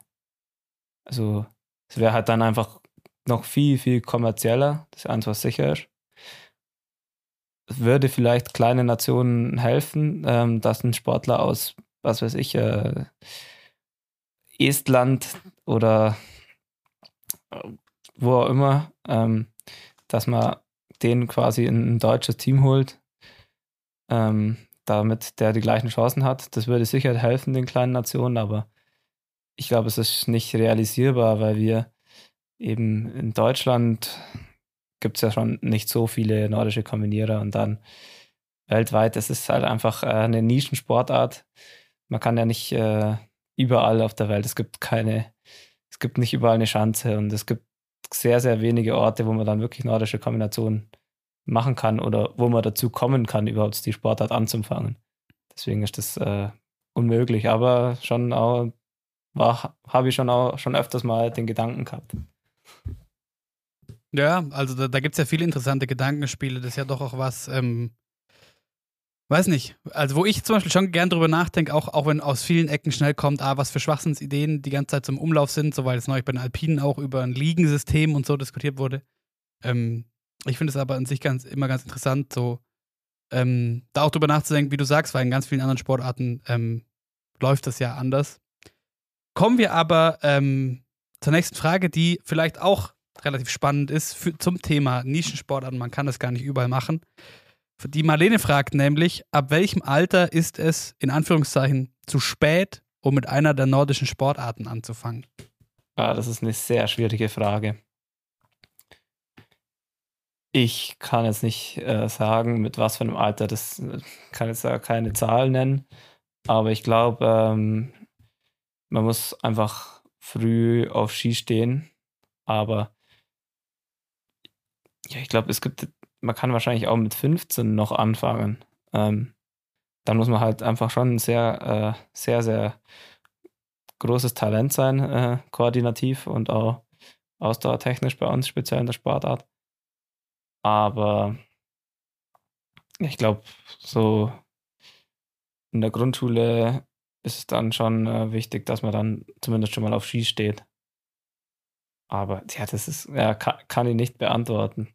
Also es wäre halt dann einfach noch viel, viel kommerzieller, das ist eins, was sicher ist würde vielleicht kleine Nationen helfen, ähm, dass ein Sportler aus, was weiß ich, äh, Estland oder äh, wo auch immer, ähm, dass man den quasi in ein deutsches Team holt, ähm, damit der die gleichen Chancen hat. Das würde sicher helfen den kleinen Nationen, aber ich glaube, es ist nicht realisierbar, weil wir eben in Deutschland gibt es ja schon nicht so viele nordische Kombinierer und dann weltweit, es ist halt einfach äh, eine Nischensportart. Man kann ja nicht äh, überall auf der Welt, es gibt keine, es gibt nicht überall eine Schanze und es gibt sehr, sehr wenige Orte, wo man dann wirklich nordische Kombinationen machen kann oder wo man dazu kommen kann, überhaupt die Sportart anzufangen. Deswegen ist das äh, unmöglich, aber schon auch, habe ich schon auch schon öfters mal den Gedanken gehabt. Ja, also da, da gibt es ja viele interessante Gedankenspiele. Das ist ja doch auch was, ähm, weiß nicht. Also, wo ich zum Beispiel schon gern drüber nachdenke, auch, auch wenn aus vielen Ecken schnell kommt, ah, was für Schwachsinnsideen die ganze Zeit zum Umlauf sind, so weil es neulich bei den Alpinen auch über ein Liegensystem und so diskutiert wurde. Ähm, ich finde es aber an sich ganz, immer ganz interessant, so ähm, da auch drüber nachzudenken, wie du sagst, weil in ganz vielen anderen Sportarten ähm, läuft das ja anders. Kommen wir aber ähm, zur nächsten Frage, die vielleicht auch relativ spannend ist für, zum Thema Nischensportarten. Man kann das gar nicht überall machen. Die Marlene fragt nämlich, ab welchem Alter ist es in Anführungszeichen zu spät, um mit einer der nordischen Sportarten anzufangen? Ah, das ist eine sehr schwierige Frage. Ich kann jetzt nicht äh, sagen, mit was für einem Alter, das äh, kann jetzt ja keine Zahl nennen, aber ich glaube, ähm, man muss einfach früh auf Ski stehen, aber ja, ich glaube, es gibt, man kann wahrscheinlich auch mit 15 noch anfangen. Ähm, dann muss man halt einfach schon ein sehr, äh, sehr, sehr großes Talent sein, äh, koordinativ und auch ausdauertechnisch bei uns, speziell in der Sportart. Aber ich glaube, so in der Grundschule ist es dann schon äh, wichtig, dass man dann zumindest schon mal auf Ski steht. Aber ja, das ist, ja, kann, kann ich nicht beantworten.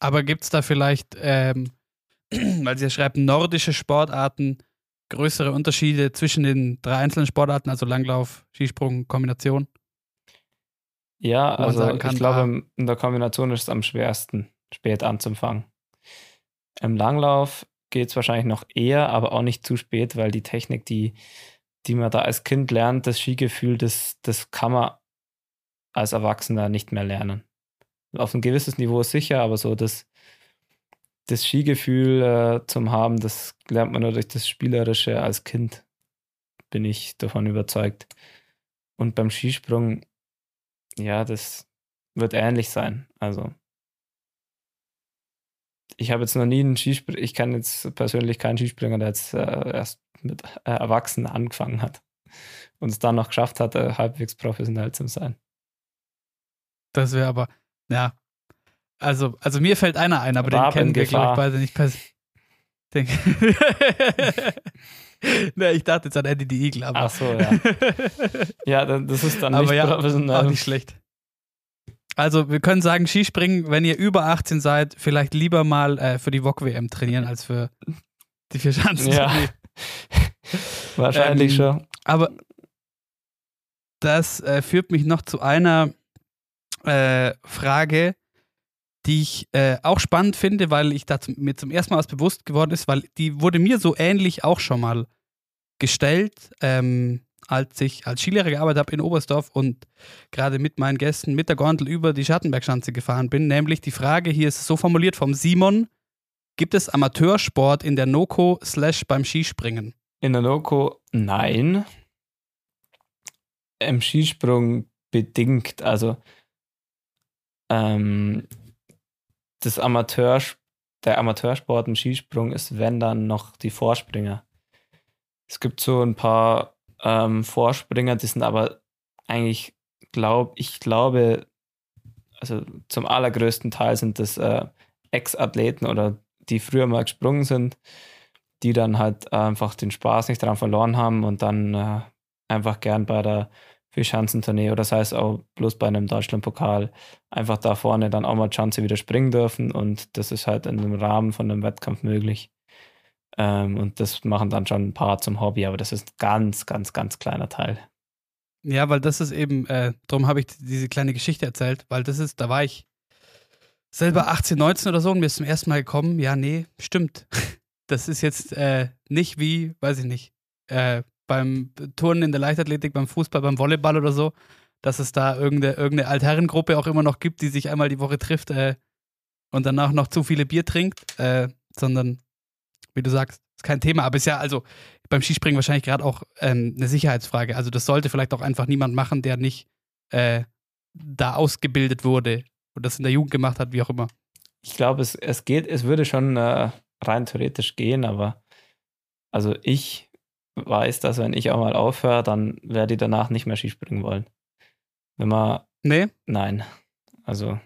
Aber gibt es da vielleicht, ähm, weil Sie ja schreiben, nordische Sportarten, größere Unterschiede zwischen den drei einzelnen Sportarten, also Langlauf, Skisprung, Kombination? Ja, also kann, ich glaube, ah, in der Kombination ist es am schwersten, spät anzufangen. Im Langlauf geht es wahrscheinlich noch eher, aber auch nicht zu spät, weil die Technik, die, die man da als Kind lernt, das Skigefühl, das, das kann man als Erwachsener nicht mehr lernen auf ein gewisses Niveau sicher, aber so das, das Skigefühl äh, zum haben, das lernt man nur durch das Spielerische als Kind, bin ich davon überzeugt. Und beim Skisprung, ja, das wird ähnlich sein. Also, ich habe jetzt noch nie einen Skispringer, ich kann jetzt persönlich keinen Skispringer, der jetzt äh, erst mit äh, Erwachsenen angefangen hat und es dann noch geschafft hat, äh, halbwegs professionell zu sein. Das wäre aber, ja. Also, also mir fällt einer ein, aber den kennen wir, glaube ich, beide nicht persönlich. ne, ich dachte jetzt an Eddie die Eagle, aber. Ach so, ja. ja, das ist dann aber nicht ja, professionell. Auch nicht schlecht. Also, wir können sagen, Skispringen, wenn ihr über 18 seid, vielleicht lieber mal äh, für die VOG-WM trainieren als für die vier Chancen. Ja. Wahrscheinlich ähm, schon. Aber das äh, führt mich noch zu einer äh, Frage, die ich äh, auch spannend finde, weil ich da zum, mir zum ersten Mal was bewusst geworden ist, weil die wurde mir so ähnlich auch schon mal gestellt, ähm, als ich als Skilehrer gearbeitet habe in Oberstdorf und gerade mit meinen Gästen mit der Gondel über die Schattenbergschanze gefahren bin. Nämlich die Frage hier ist so formuliert vom Simon: Gibt es Amateursport in der Noko slash beim Skispringen? In der Noko nein. Im Skisprung bedingt. Also ähm, das Amateur, der Amateursport im Skisprung ist, wenn dann noch die Vorspringer. Es gibt so ein paar ähm, Vorspringer, die sind aber eigentlich, glaub, ich glaube, also zum allergrößten Teil sind das äh, Ex-Athleten oder die früher mal gesprungen sind, die dann halt einfach den Spaß nicht daran verloren haben und dann äh, einfach gern bei der für Schanzentournee oder sei es auch bloß bei einem Deutschlandpokal einfach da vorne dann auch mal Schanze wieder springen dürfen und das ist halt in dem Rahmen von einem Wettkampf möglich. Ähm, und das machen dann schon ein paar zum Hobby, aber das ist ein ganz, ganz, ganz kleiner Teil. Ja, weil das ist eben, äh, darum habe ich diese kleine Geschichte erzählt, weil das ist, da war ich selber 18, 19 oder so und mir ist zum ersten Mal gekommen, ja, nee, stimmt. Das ist jetzt äh, nicht wie, weiß ich nicht, äh, beim Turnen in der Leichtathletik, beim Fußball, beim Volleyball oder so, dass es da irgendeine, irgendeine Altherrengruppe auch immer noch gibt, die sich einmal die Woche trifft äh, und danach noch zu viele Bier trinkt, äh, sondern, wie du sagst, ist kein Thema. Aber ist ja also beim Skispringen wahrscheinlich gerade auch ähm, eine Sicherheitsfrage. Also das sollte vielleicht auch einfach niemand machen, der nicht äh, da ausgebildet wurde und das in der Jugend gemacht hat, wie auch immer. Ich glaube, es, es geht, es würde schon äh, rein theoretisch gehen, aber also ich weiß, dass wenn ich auch mal aufhöre, dann werde ich danach nicht mehr Skispringen wollen. Wenn man. Nee? Nein. Also.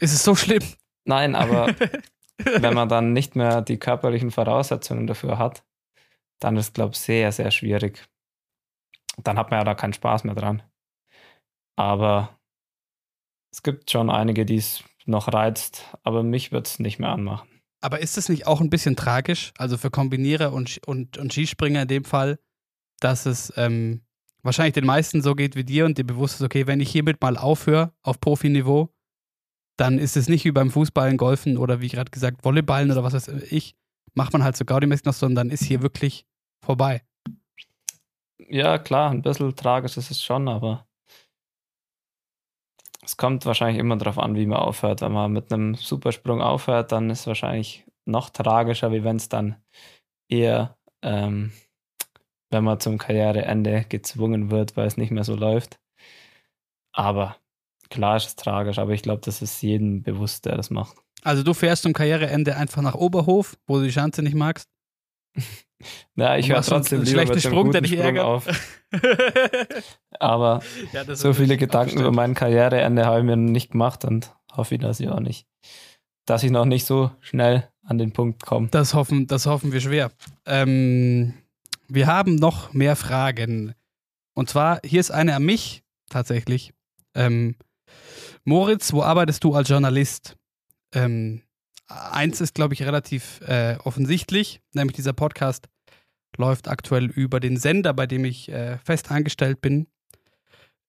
Ist es so schlimm? Nein, aber wenn man dann nicht mehr die körperlichen Voraussetzungen dafür hat, dann ist es, glaube ich, sehr, sehr schwierig. Dann hat man ja da keinen Spaß mehr dran. Aber es gibt schon einige, die es noch reizt, aber mich wird es nicht mehr anmachen. Aber ist es nicht auch ein bisschen tragisch, also für Kombinierer und, und, und Skispringer in dem Fall, dass es ähm, wahrscheinlich den meisten so geht wie dir und dir bewusst ist, okay, wenn ich hiermit mal aufhöre auf Profiniveau, dann ist es nicht wie beim Fußballen, Golfen oder wie gerade gesagt, Volleyballen oder was weiß ich, macht man halt so Gaudi-mäßig noch, sondern ist hier wirklich vorbei. Ja, klar, ein bisschen tragisch ist es schon, aber es kommt wahrscheinlich immer darauf an, wie man aufhört. Wenn man mit einem Supersprung aufhört, dann ist es wahrscheinlich noch tragischer, wie wenn es dann eher, ähm, wenn man zum Karriereende gezwungen wird, weil es nicht mehr so läuft. Aber klar ist es tragisch, aber ich glaube, das ist jedem bewusst, der das macht. Also du fährst zum Karriereende einfach nach Oberhof, wo du die Schanze nicht magst? Ja, ich höre trotzdem lieber mit Sprung, dich Sprung auf. Aber ja, so viele Gedanken über mein Karriereende habe ich mir nicht gemacht und hoffe ich, dass ich auch nicht, dass ich noch nicht so schnell an den Punkt komme. Das hoffen, das hoffen wir schwer. Ähm, wir haben noch mehr Fragen. Und zwar, hier ist eine an mich tatsächlich. Ähm, Moritz, wo arbeitest du als Journalist? Ähm, eins ist, glaube ich, relativ äh, offensichtlich, nämlich dieser Podcast läuft aktuell über den Sender, bei dem ich äh, fest angestellt bin,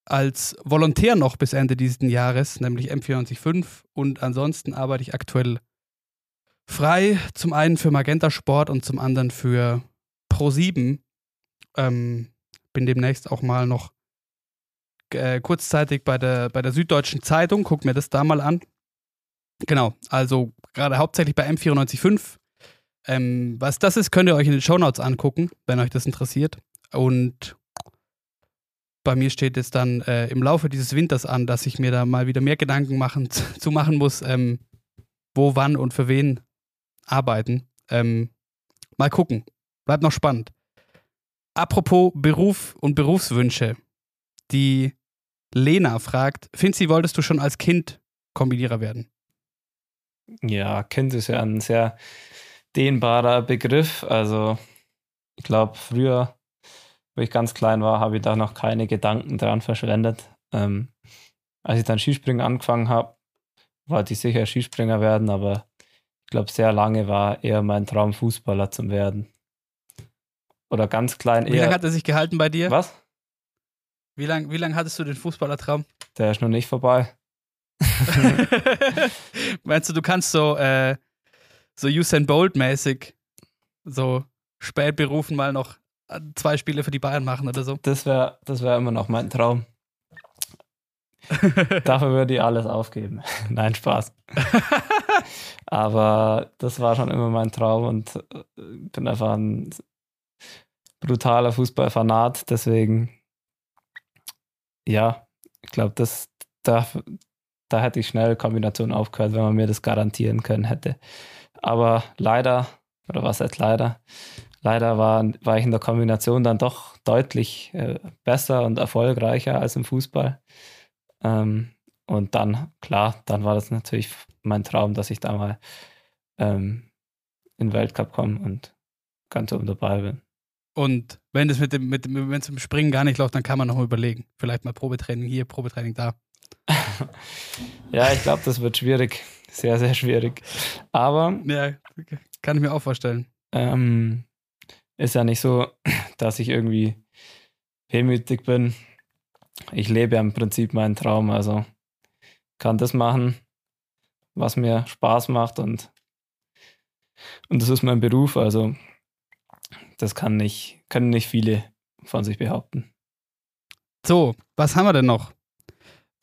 als Volontär noch bis Ende dieses Jahres, nämlich M495. Und ansonsten arbeite ich aktuell frei, zum einen für Magenta Sport und zum anderen für Pro7. Ähm, bin demnächst auch mal noch äh, kurzzeitig bei der, bei der Süddeutschen Zeitung, guck mir das da mal an. Genau, also gerade hauptsächlich bei M945. Ähm, was das ist, könnt ihr euch in den Shownotes angucken, wenn euch das interessiert. Und bei mir steht es dann äh, im Laufe dieses Winters an, dass ich mir da mal wieder mehr Gedanken machen, zu machen muss, ähm, wo, wann und für wen arbeiten. Ähm, mal gucken. Bleibt noch spannend. Apropos Beruf und Berufswünsche. Die Lena fragt, Finzi, wolltest du schon als Kind Kombinierer werden? Ja, Kind ist ja ein sehr dehnbarer Begriff. Also ich glaube, früher, wo ich ganz klein war, habe ich da noch keine Gedanken dran verschwendet. Ähm, als ich dann Skispringen angefangen habe, wollte ich sicher Skispringer werden, aber ich glaube, sehr lange war eher mein Traum, Fußballer zu werden. Oder ganz klein eher. Wie lange hat er sich gehalten bei dir? Was? Wie lange wie lang hattest du den Fußballertraum? Der ist noch nicht vorbei. Meinst du, du kannst so, äh, so Usain Bolt-mäßig so spät berufen mal noch zwei Spiele für die Bayern machen oder so? Das wäre das wär immer noch mein Traum. Dafür würde ich alles aufgeben. Nein, Spaß. Aber das war schon immer mein Traum und äh, bin einfach ein brutaler Fußballfanat. Deswegen, ja, ich glaube, das, da, da hätte ich schnell Kombinationen aufgehört, wenn man mir das garantieren können hätte. Aber leider, oder was heißt leider, leider war, war ich in der Kombination dann doch deutlich äh, besser und erfolgreicher als im Fußball. Ähm, und dann, klar, dann war das natürlich mein Traum, dass ich da mal ähm, in den Weltcup komme und ganz oben dabei bin. Und wenn es mit dem, mit wenn es dem Springen gar nicht läuft, dann kann man noch mal überlegen. Vielleicht mal Probetraining hier, Probetraining da. ja, ich glaube, das wird schwierig. Sehr, sehr schwierig. Aber. Ja, kann ich mir auch vorstellen. Ähm, ist ja nicht so, dass ich irgendwie wehmütig bin. Ich lebe ja im Prinzip meinen Traum, also kann das machen, was mir Spaß macht und, und das ist mein Beruf, also das kann nicht, können nicht viele von sich behaupten. So, was haben wir denn noch?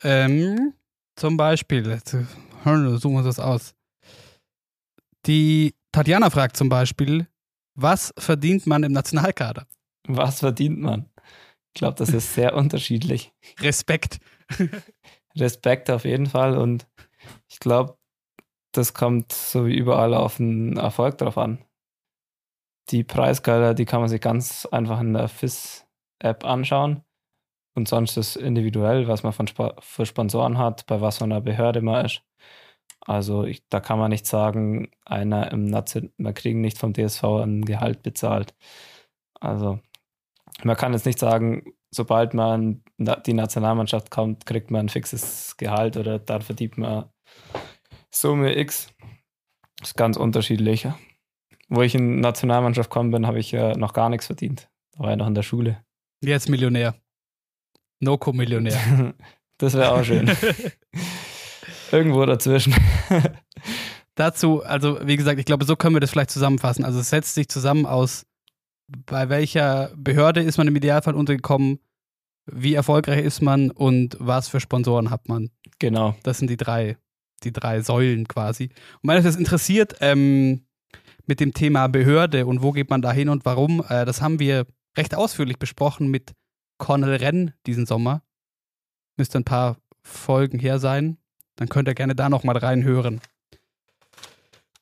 Ähm, zum Beispiel, jetzt äh, suchen wir uns das aus. Die Tatjana fragt zum Beispiel, was verdient man im Nationalkader? Was verdient man? Ich glaube, das ist sehr unterschiedlich. Respekt. Respekt auf jeden Fall und ich glaube, das kommt so wie überall auf den Erfolg drauf an. Die Preisgelder, die kann man sich ganz einfach in der FIS-App anschauen. Und sonst ist individuell, was man von Sp für Sponsoren hat, bei was für einer Behörde man ist. Also ich, da kann man nicht sagen, einer im Nation wir kriegen nicht vom DSV ein Gehalt bezahlt. Also man kann jetzt nicht sagen, sobald man die Nationalmannschaft kommt, kriegt man ein fixes Gehalt oder dann verdient man Summe X. Das ist ganz unterschiedlich. Wo ich in Nationalmannschaft gekommen bin, habe ich ja noch gar nichts verdient. Da war ich noch in der Schule. Jetzt Millionär. Noko-Millionär. das wäre auch schön. Irgendwo dazwischen. Dazu, also wie gesagt, ich glaube, so können wir das vielleicht zusammenfassen. Also es setzt sich zusammen aus, bei welcher Behörde ist man im Idealfall untergekommen, wie erfolgreich ist man und was für Sponsoren hat man. Genau. Das sind die drei, die drei Säulen quasi. Und wenn euch das interessiert, ähm, mit dem Thema Behörde und wo geht man da hin und warum, äh, das haben wir recht ausführlich besprochen mit Cornel Renn diesen Sommer. Müsste ein paar Folgen her sein. Dann könnt ihr gerne da nochmal reinhören.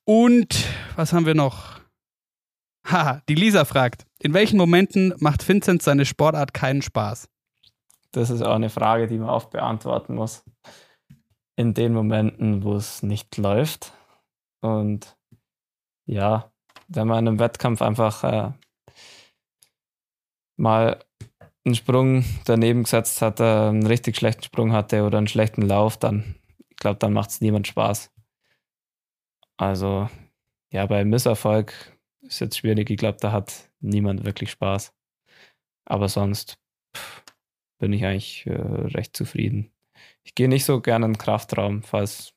Und was haben wir noch? Haha, die Lisa fragt, in welchen Momenten macht Vincent seine Sportart keinen Spaß? Das ist auch eine Frage, die man oft beantworten muss. In den Momenten, wo es nicht läuft. Und ja, wenn man in einem Wettkampf einfach äh, mal einen Sprung daneben gesetzt hat, äh, einen richtig schlechten Sprung hatte oder einen schlechten Lauf, dann, ich glaube, dann macht es niemand Spaß. Also, ja, bei Misserfolg ist jetzt schwierig. Ich glaube, da hat niemand wirklich Spaß. Aber sonst pff, bin ich eigentlich äh, recht zufrieden. Ich gehe nicht so gerne in den Kraftraum, falls,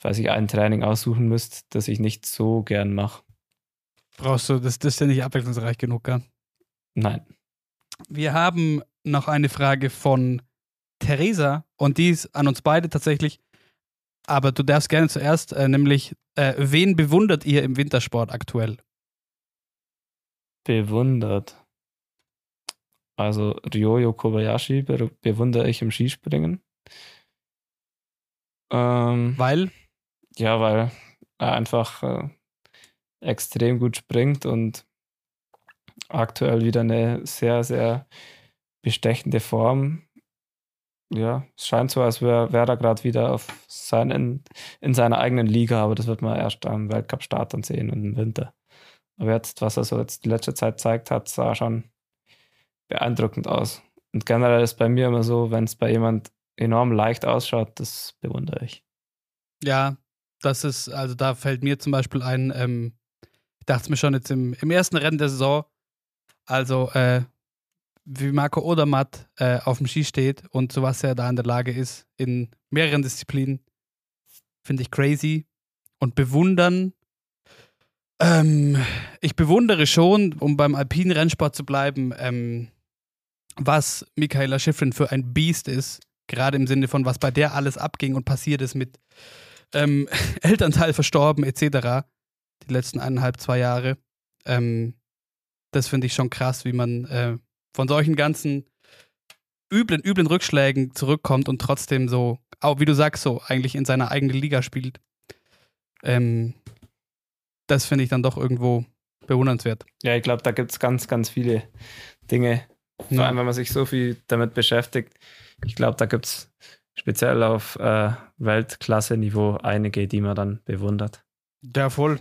falls ich ein Training aussuchen müsste, das ich nicht so gern mache. Brauchst du, das, das ist ja nicht abwechslungsreich genug, gell? Nein. Wir haben noch eine Frage von Theresa und die ist an uns beide tatsächlich. Aber du darfst gerne zuerst, äh, nämlich, äh, wen bewundert ihr im Wintersport aktuell? Bewundert. Also Ryoyo Kobayashi be bewundere ich im Skispringen. Ähm, weil? Ja, weil er einfach äh, extrem gut springt und aktuell wieder eine sehr, sehr bestechende Form. Ja, es scheint so, als wäre wär er gerade wieder auf sein, in, in seiner eigenen Liga, aber das wird man erst am Weltcup-Start dann sehen und im Winter. Aber jetzt, was er so jetzt die letzte Zeit zeigt hat, sah schon beeindruckend aus. Und generell ist bei mir immer so, wenn es bei jemand enorm leicht ausschaut, das bewundere ich. Ja, das ist, also da fällt mir zum Beispiel ein, ähm, ich dachte es mir schon jetzt im, im ersten Rennen der Saison, also, äh, wie Marco Odermatt äh, auf dem Ski steht und zu was er da in der Lage ist, in mehreren Disziplinen, finde ich crazy. Und bewundern. Ähm, ich bewundere schon, um beim alpinen Rennsport zu bleiben, ähm, was Michaela Schiffrin für ein Biest ist. Gerade im Sinne von, was bei der alles abging und passiert ist mit ähm, Elternteil verstorben etc. Die letzten eineinhalb, zwei Jahre. Ähm, das finde ich schon krass, wie man äh, von solchen ganzen üblen, üblen Rückschlägen zurückkommt und trotzdem so, auch wie du sagst, so eigentlich in seiner eigenen Liga spielt. Ähm, das finde ich dann doch irgendwo bewundernswert. Ja, ich glaube, da gibt es ganz, ganz viele Dinge, vor ja. allem wenn man sich so viel damit beschäftigt. Ich glaube, da gibt es speziell auf äh, Weltklasse-Niveau einige, die man dann bewundert. Ja, voll.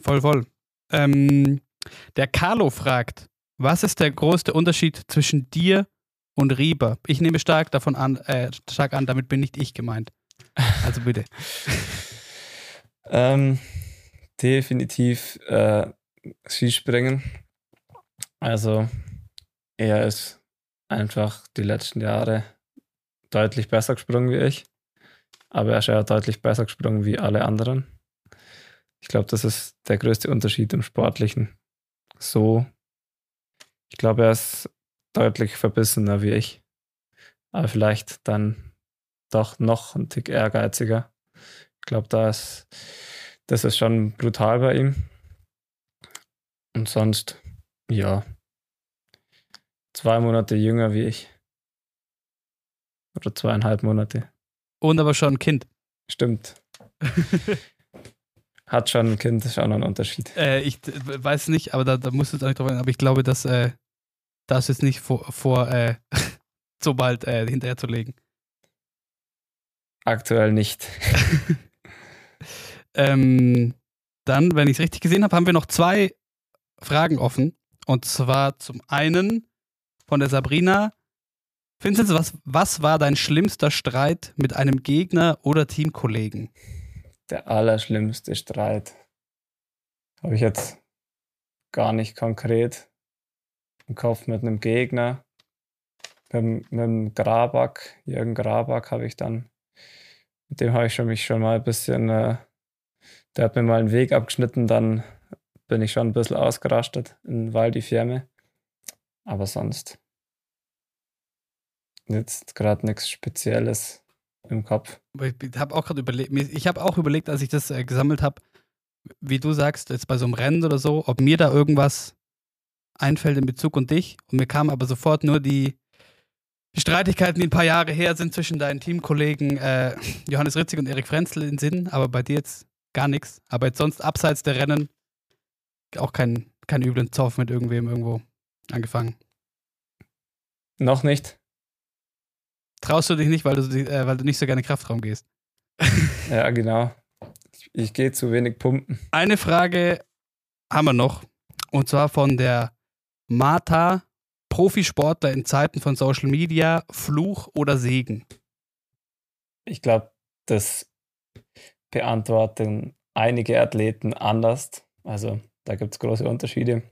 Voll, voll. Ähm, der Carlo fragt, was ist der größte Unterschied zwischen dir und Rieber? Ich nehme stark davon an, äh, stark an, damit bin nicht ich gemeint. Also bitte. ähm, definitiv äh, Skispringen. Also er ist einfach die letzten Jahre deutlich besser gesprungen wie ich. Aber er ist ja deutlich besser gesprungen wie alle anderen. Ich glaube, das ist der größte Unterschied im Sportlichen. So, ich glaube, er ist deutlich verbissener wie ich. Aber vielleicht dann doch noch ein Tick ehrgeiziger. Ich glaube, da ist, das ist schon brutal bei ihm. Und sonst, ja, zwei Monate jünger wie ich. Oder zweieinhalb Monate. Und aber schon ein Kind. Stimmt. Hat schon ein Kind, ist auch noch ein Unterschied. Äh, ich weiß nicht, aber da, da musst du jetzt auch nicht drauf eingehen, aber ich glaube, dass äh, das jetzt nicht vor, vor äh, so bald äh, hinterher zu legen. Aktuell nicht. ähm, dann, wenn ich es richtig gesehen habe, haben wir noch zwei Fragen offen. Und zwar zum einen von der Sabrina. Vincent, was, was war dein schlimmster Streit mit einem Gegner oder Teamkollegen? Der allerschlimmste Streit. Habe ich jetzt gar nicht konkret im Kopf mit einem Gegner. Mit, mit dem Graback, Jürgen Graback, habe ich dann, mit dem habe ich schon, mich schon mal ein bisschen, äh, der hat mir mal einen Weg abgeschnitten, dann bin ich schon ein bisschen ausgerastet in Val di Fiemme. Aber sonst jetzt gerade nichts Spezielles im Kopf. Ich habe auch gerade überlegt, ich habe auch überlegt, als ich das äh, gesammelt habe, wie du sagst, jetzt bei so einem Rennen oder so, ob mir da irgendwas einfällt in Bezug und dich. Und mir kamen aber sofort nur die, die Streitigkeiten, die ein paar Jahre her sind zwischen deinen Teamkollegen äh, Johannes Ritzig und Erik Frenzel in den Sinn, aber bei dir jetzt gar nichts. Aber jetzt sonst abseits der Rennen auch kein, kein üblen Zoff mit irgendwem irgendwo angefangen. Noch nicht. Traust du dich nicht, weil du, äh, weil du nicht so gerne Kraftraum gehst? ja, genau. Ich, ich gehe zu wenig pumpen. Eine Frage haben wir noch. Und zwar von der Martha, Profisportler in Zeiten von Social Media, Fluch oder Segen? Ich glaube, das beantworten einige Athleten anders. Also da gibt es große Unterschiede.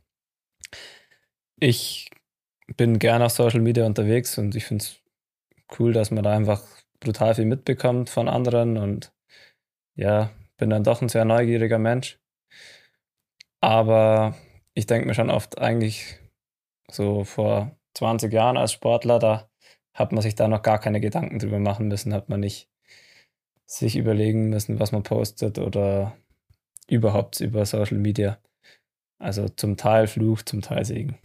Ich bin gerne auf Social Media unterwegs und ich finde es cool, dass man da einfach brutal viel mitbekommt von anderen und ja, bin dann doch ein sehr neugieriger Mensch. Aber ich denke mir schon oft eigentlich so vor 20 Jahren als Sportler, da hat man sich da noch gar keine Gedanken drüber machen müssen, hat man nicht sich überlegen müssen, was man postet oder überhaupt über Social Media. Also zum Teil Fluch, zum Teil Segen.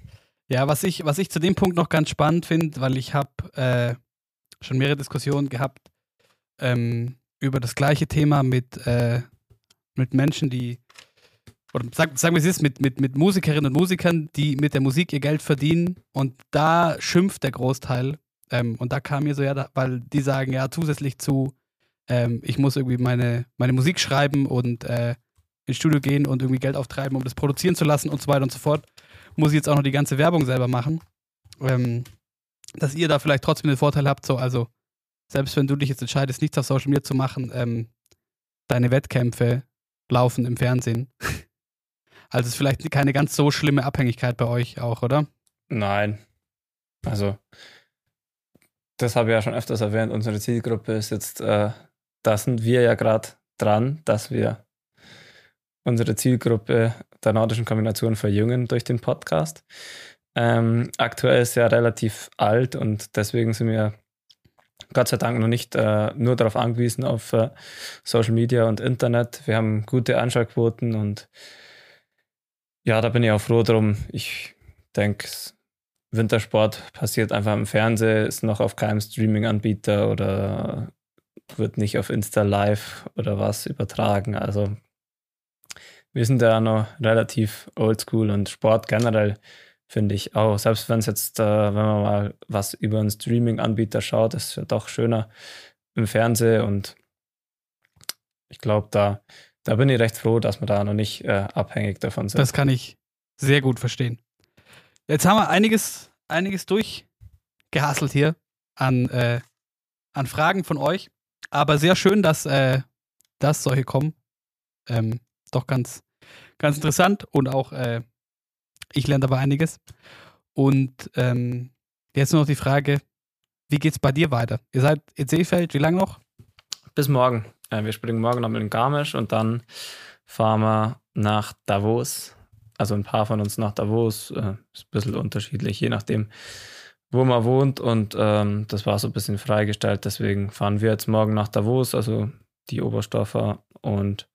Ja, was ich, was ich zu dem Punkt noch ganz spannend finde, weil ich habe äh, schon mehrere Diskussionen gehabt ähm, über das gleiche Thema mit, äh, mit Menschen, die, oder sag, sagen wir es ist, mit, mit, mit Musikerinnen und Musikern, die mit der Musik ihr Geld verdienen und da schimpft der Großteil. Ähm, und da kam mir so, ja, da, weil die sagen ja zusätzlich zu, ähm, ich muss irgendwie meine, meine Musik schreiben und äh, ins Studio gehen und irgendwie Geld auftreiben, um das produzieren zu lassen und so weiter und so fort, muss ich jetzt auch noch die ganze Werbung selber machen. Ähm, dass ihr da vielleicht trotzdem den Vorteil habt, so, also selbst wenn du dich jetzt entscheidest, nichts auf Social Media zu machen, ähm, deine Wettkämpfe laufen im Fernsehen. also ist vielleicht keine ganz so schlimme Abhängigkeit bei euch auch, oder? Nein. Also, das habe ich ja schon öfters erwähnt, unsere Zielgruppe ist jetzt, äh, da sind wir ja gerade dran, dass wir unsere Zielgruppe der nordischen Kombination verjüngen durch den Podcast. Ähm, aktuell ist er relativ alt und deswegen sind wir Gott sei Dank noch nicht äh, nur darauf angewiesen auf äh, Social Media und Internet. Wir haben gute Einschaltquoten und ja, da bin ich auch froh drum. Ich denke, Wintersport passiert einfach im Fernsehen, ist noch auf keinem Streaming-Anbieter oder wird nicht auf Insta Live oder was übertragen. Also wir sind da noch relativ oldschool und Sport generell finde ich auch. Selbst wenn es jetzt, äh, wenn man mal was über einen Streaming-Anbieter schaut, ist es ja doch schöner im Fernsehen und ich glaube, da, da bin ich recht froh, dass wir da noch nicht äh, abhängig davon sind. Das kann ich sehr gut verstehen. Jetzt haben wir einiges, einiges durchgehasselt hier an, äh, an Fragen von euch, aber sehr schön, dass, äh, dass solche kommen. Ähm, doch ganz, ganz interessant und auch äh, ich lerne dabei einiges. Und ähm, jetzt nur noch die Frage, wie geht's bei dir weiter? Ihr seid in Seefeld, wie lange noch? Bis morgen. Äh, wir springen morgen noch mit dem Garmisch und dann fahren wir nach Davos. Also ein paar von uns nach Davos. Äh, ist ein bisschen unterschiedlich, je nachdem, wo man wohnt. Und ähm, das war so ein bisschen freigestellt. Deswegen fahren wir jetzt morgen nach Davos, also die Oberstoffer. Und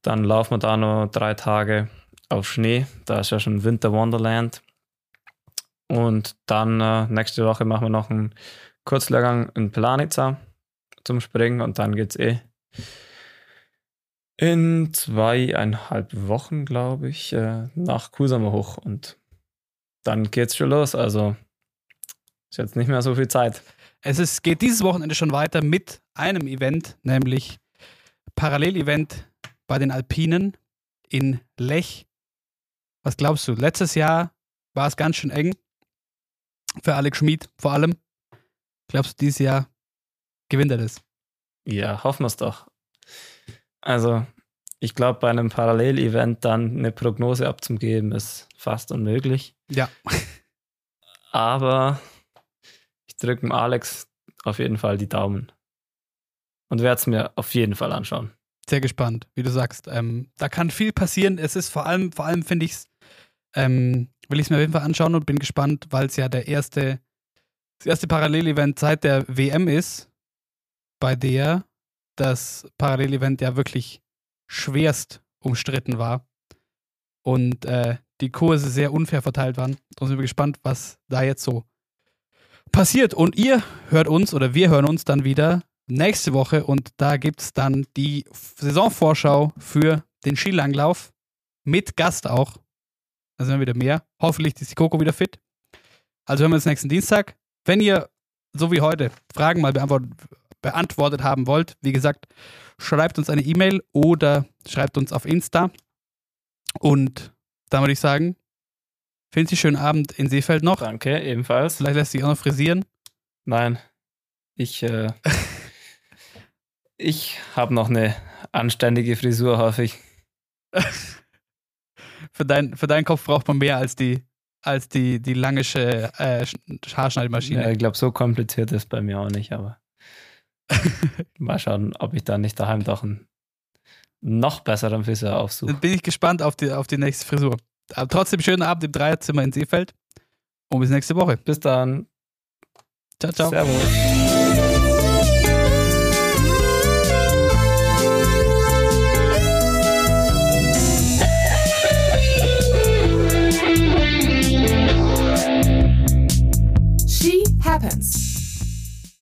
dann laufen wir da noch drei Tage auf Schnee. Da ist ja schon Winter Wonderland. Und dann äh, nächste Woche machen wir noch einen Kurzlehrgang in Planica zum Springen und dann geht's eh in zweieinhalb Wochen, glaube ich, äh, nach Kusama hoch und dann geht's schon los. Also ist jetzt nicht mehr so viel Zeit. Es ist, geht dieses Wochenende schon weiter mit einem Event, nämlich Parallelevent bei den Alpinen in Lech. Was glaubst du? Letztes Jahr war es ganz schön eng für Alex Schmid vor allem. Glaubst du, dieses Jahr gewinnt er das? Ja, hoffen wir es doch. Also, ich glaube, bei einem Parallelevent dann eine Prognose abzugeben, ist fast unmöglich. Ja. Aber ich drücke dem Alex auf jeden Fall die Daumen. Und werde es mir auf jeden Fall anschauen. Sehr gespannt, wie du sagst. Ähm, da kann viel passieren. Es ist vor allem, vor allem finde ich es, ähm, will ich es mir auf jeden Fall anschauen und bin gespannt, weil es ja der erste, das erste Parallelevent seit der WM ist, bei der das Parallelevent ja wirklich schwerst umstritten war und äh, die Kurse sehr unfair verteilt waren. Da sind wir gespannt, was da jetzt so passiert. Und ihr hört uns oder wir hören uns dann wieder nächste Woche und da gibt es dann die Saisonvorschau für den Skilanglauf mit Gast auch. Da sind wir wieder mehr. Hoffentlich ist die Coco wieder fit. Also hören wir uns nächsten Dienstag. Wenn ihr, so wie heute, Fragen mal beantwortet, beantwortet haben wollt, wie gesagt, schreibt uns eine E-Mail oder schreibt uns auf Insta. Und dann würde ich sagen, finden Sie schönen Abend in Seefeld noch. Danke, ebenfalls. Vielleicht lässt sich auch noch frisieren. Nein, ich, äh, ich habe noch eine anständige Frisur, hoffe ich. für, dein, für deinen Kopf braucht man mehr als die, als die, die langische äh, Haarschneidmaschine. Ja, ich glaube, so kompliziert ist bei mir auch nicht, aber mal schauen, ob ich da nicht daheim doch einen noch besseren Friseur aufsuche. Dann bin ich gespannt auf die, auf die nächste Frisur. Aber trotzdem schönen Abend im Dreierzimmer in Seefeld und bis nächste Woche. Bis dann. Ciao, ciao. Servus.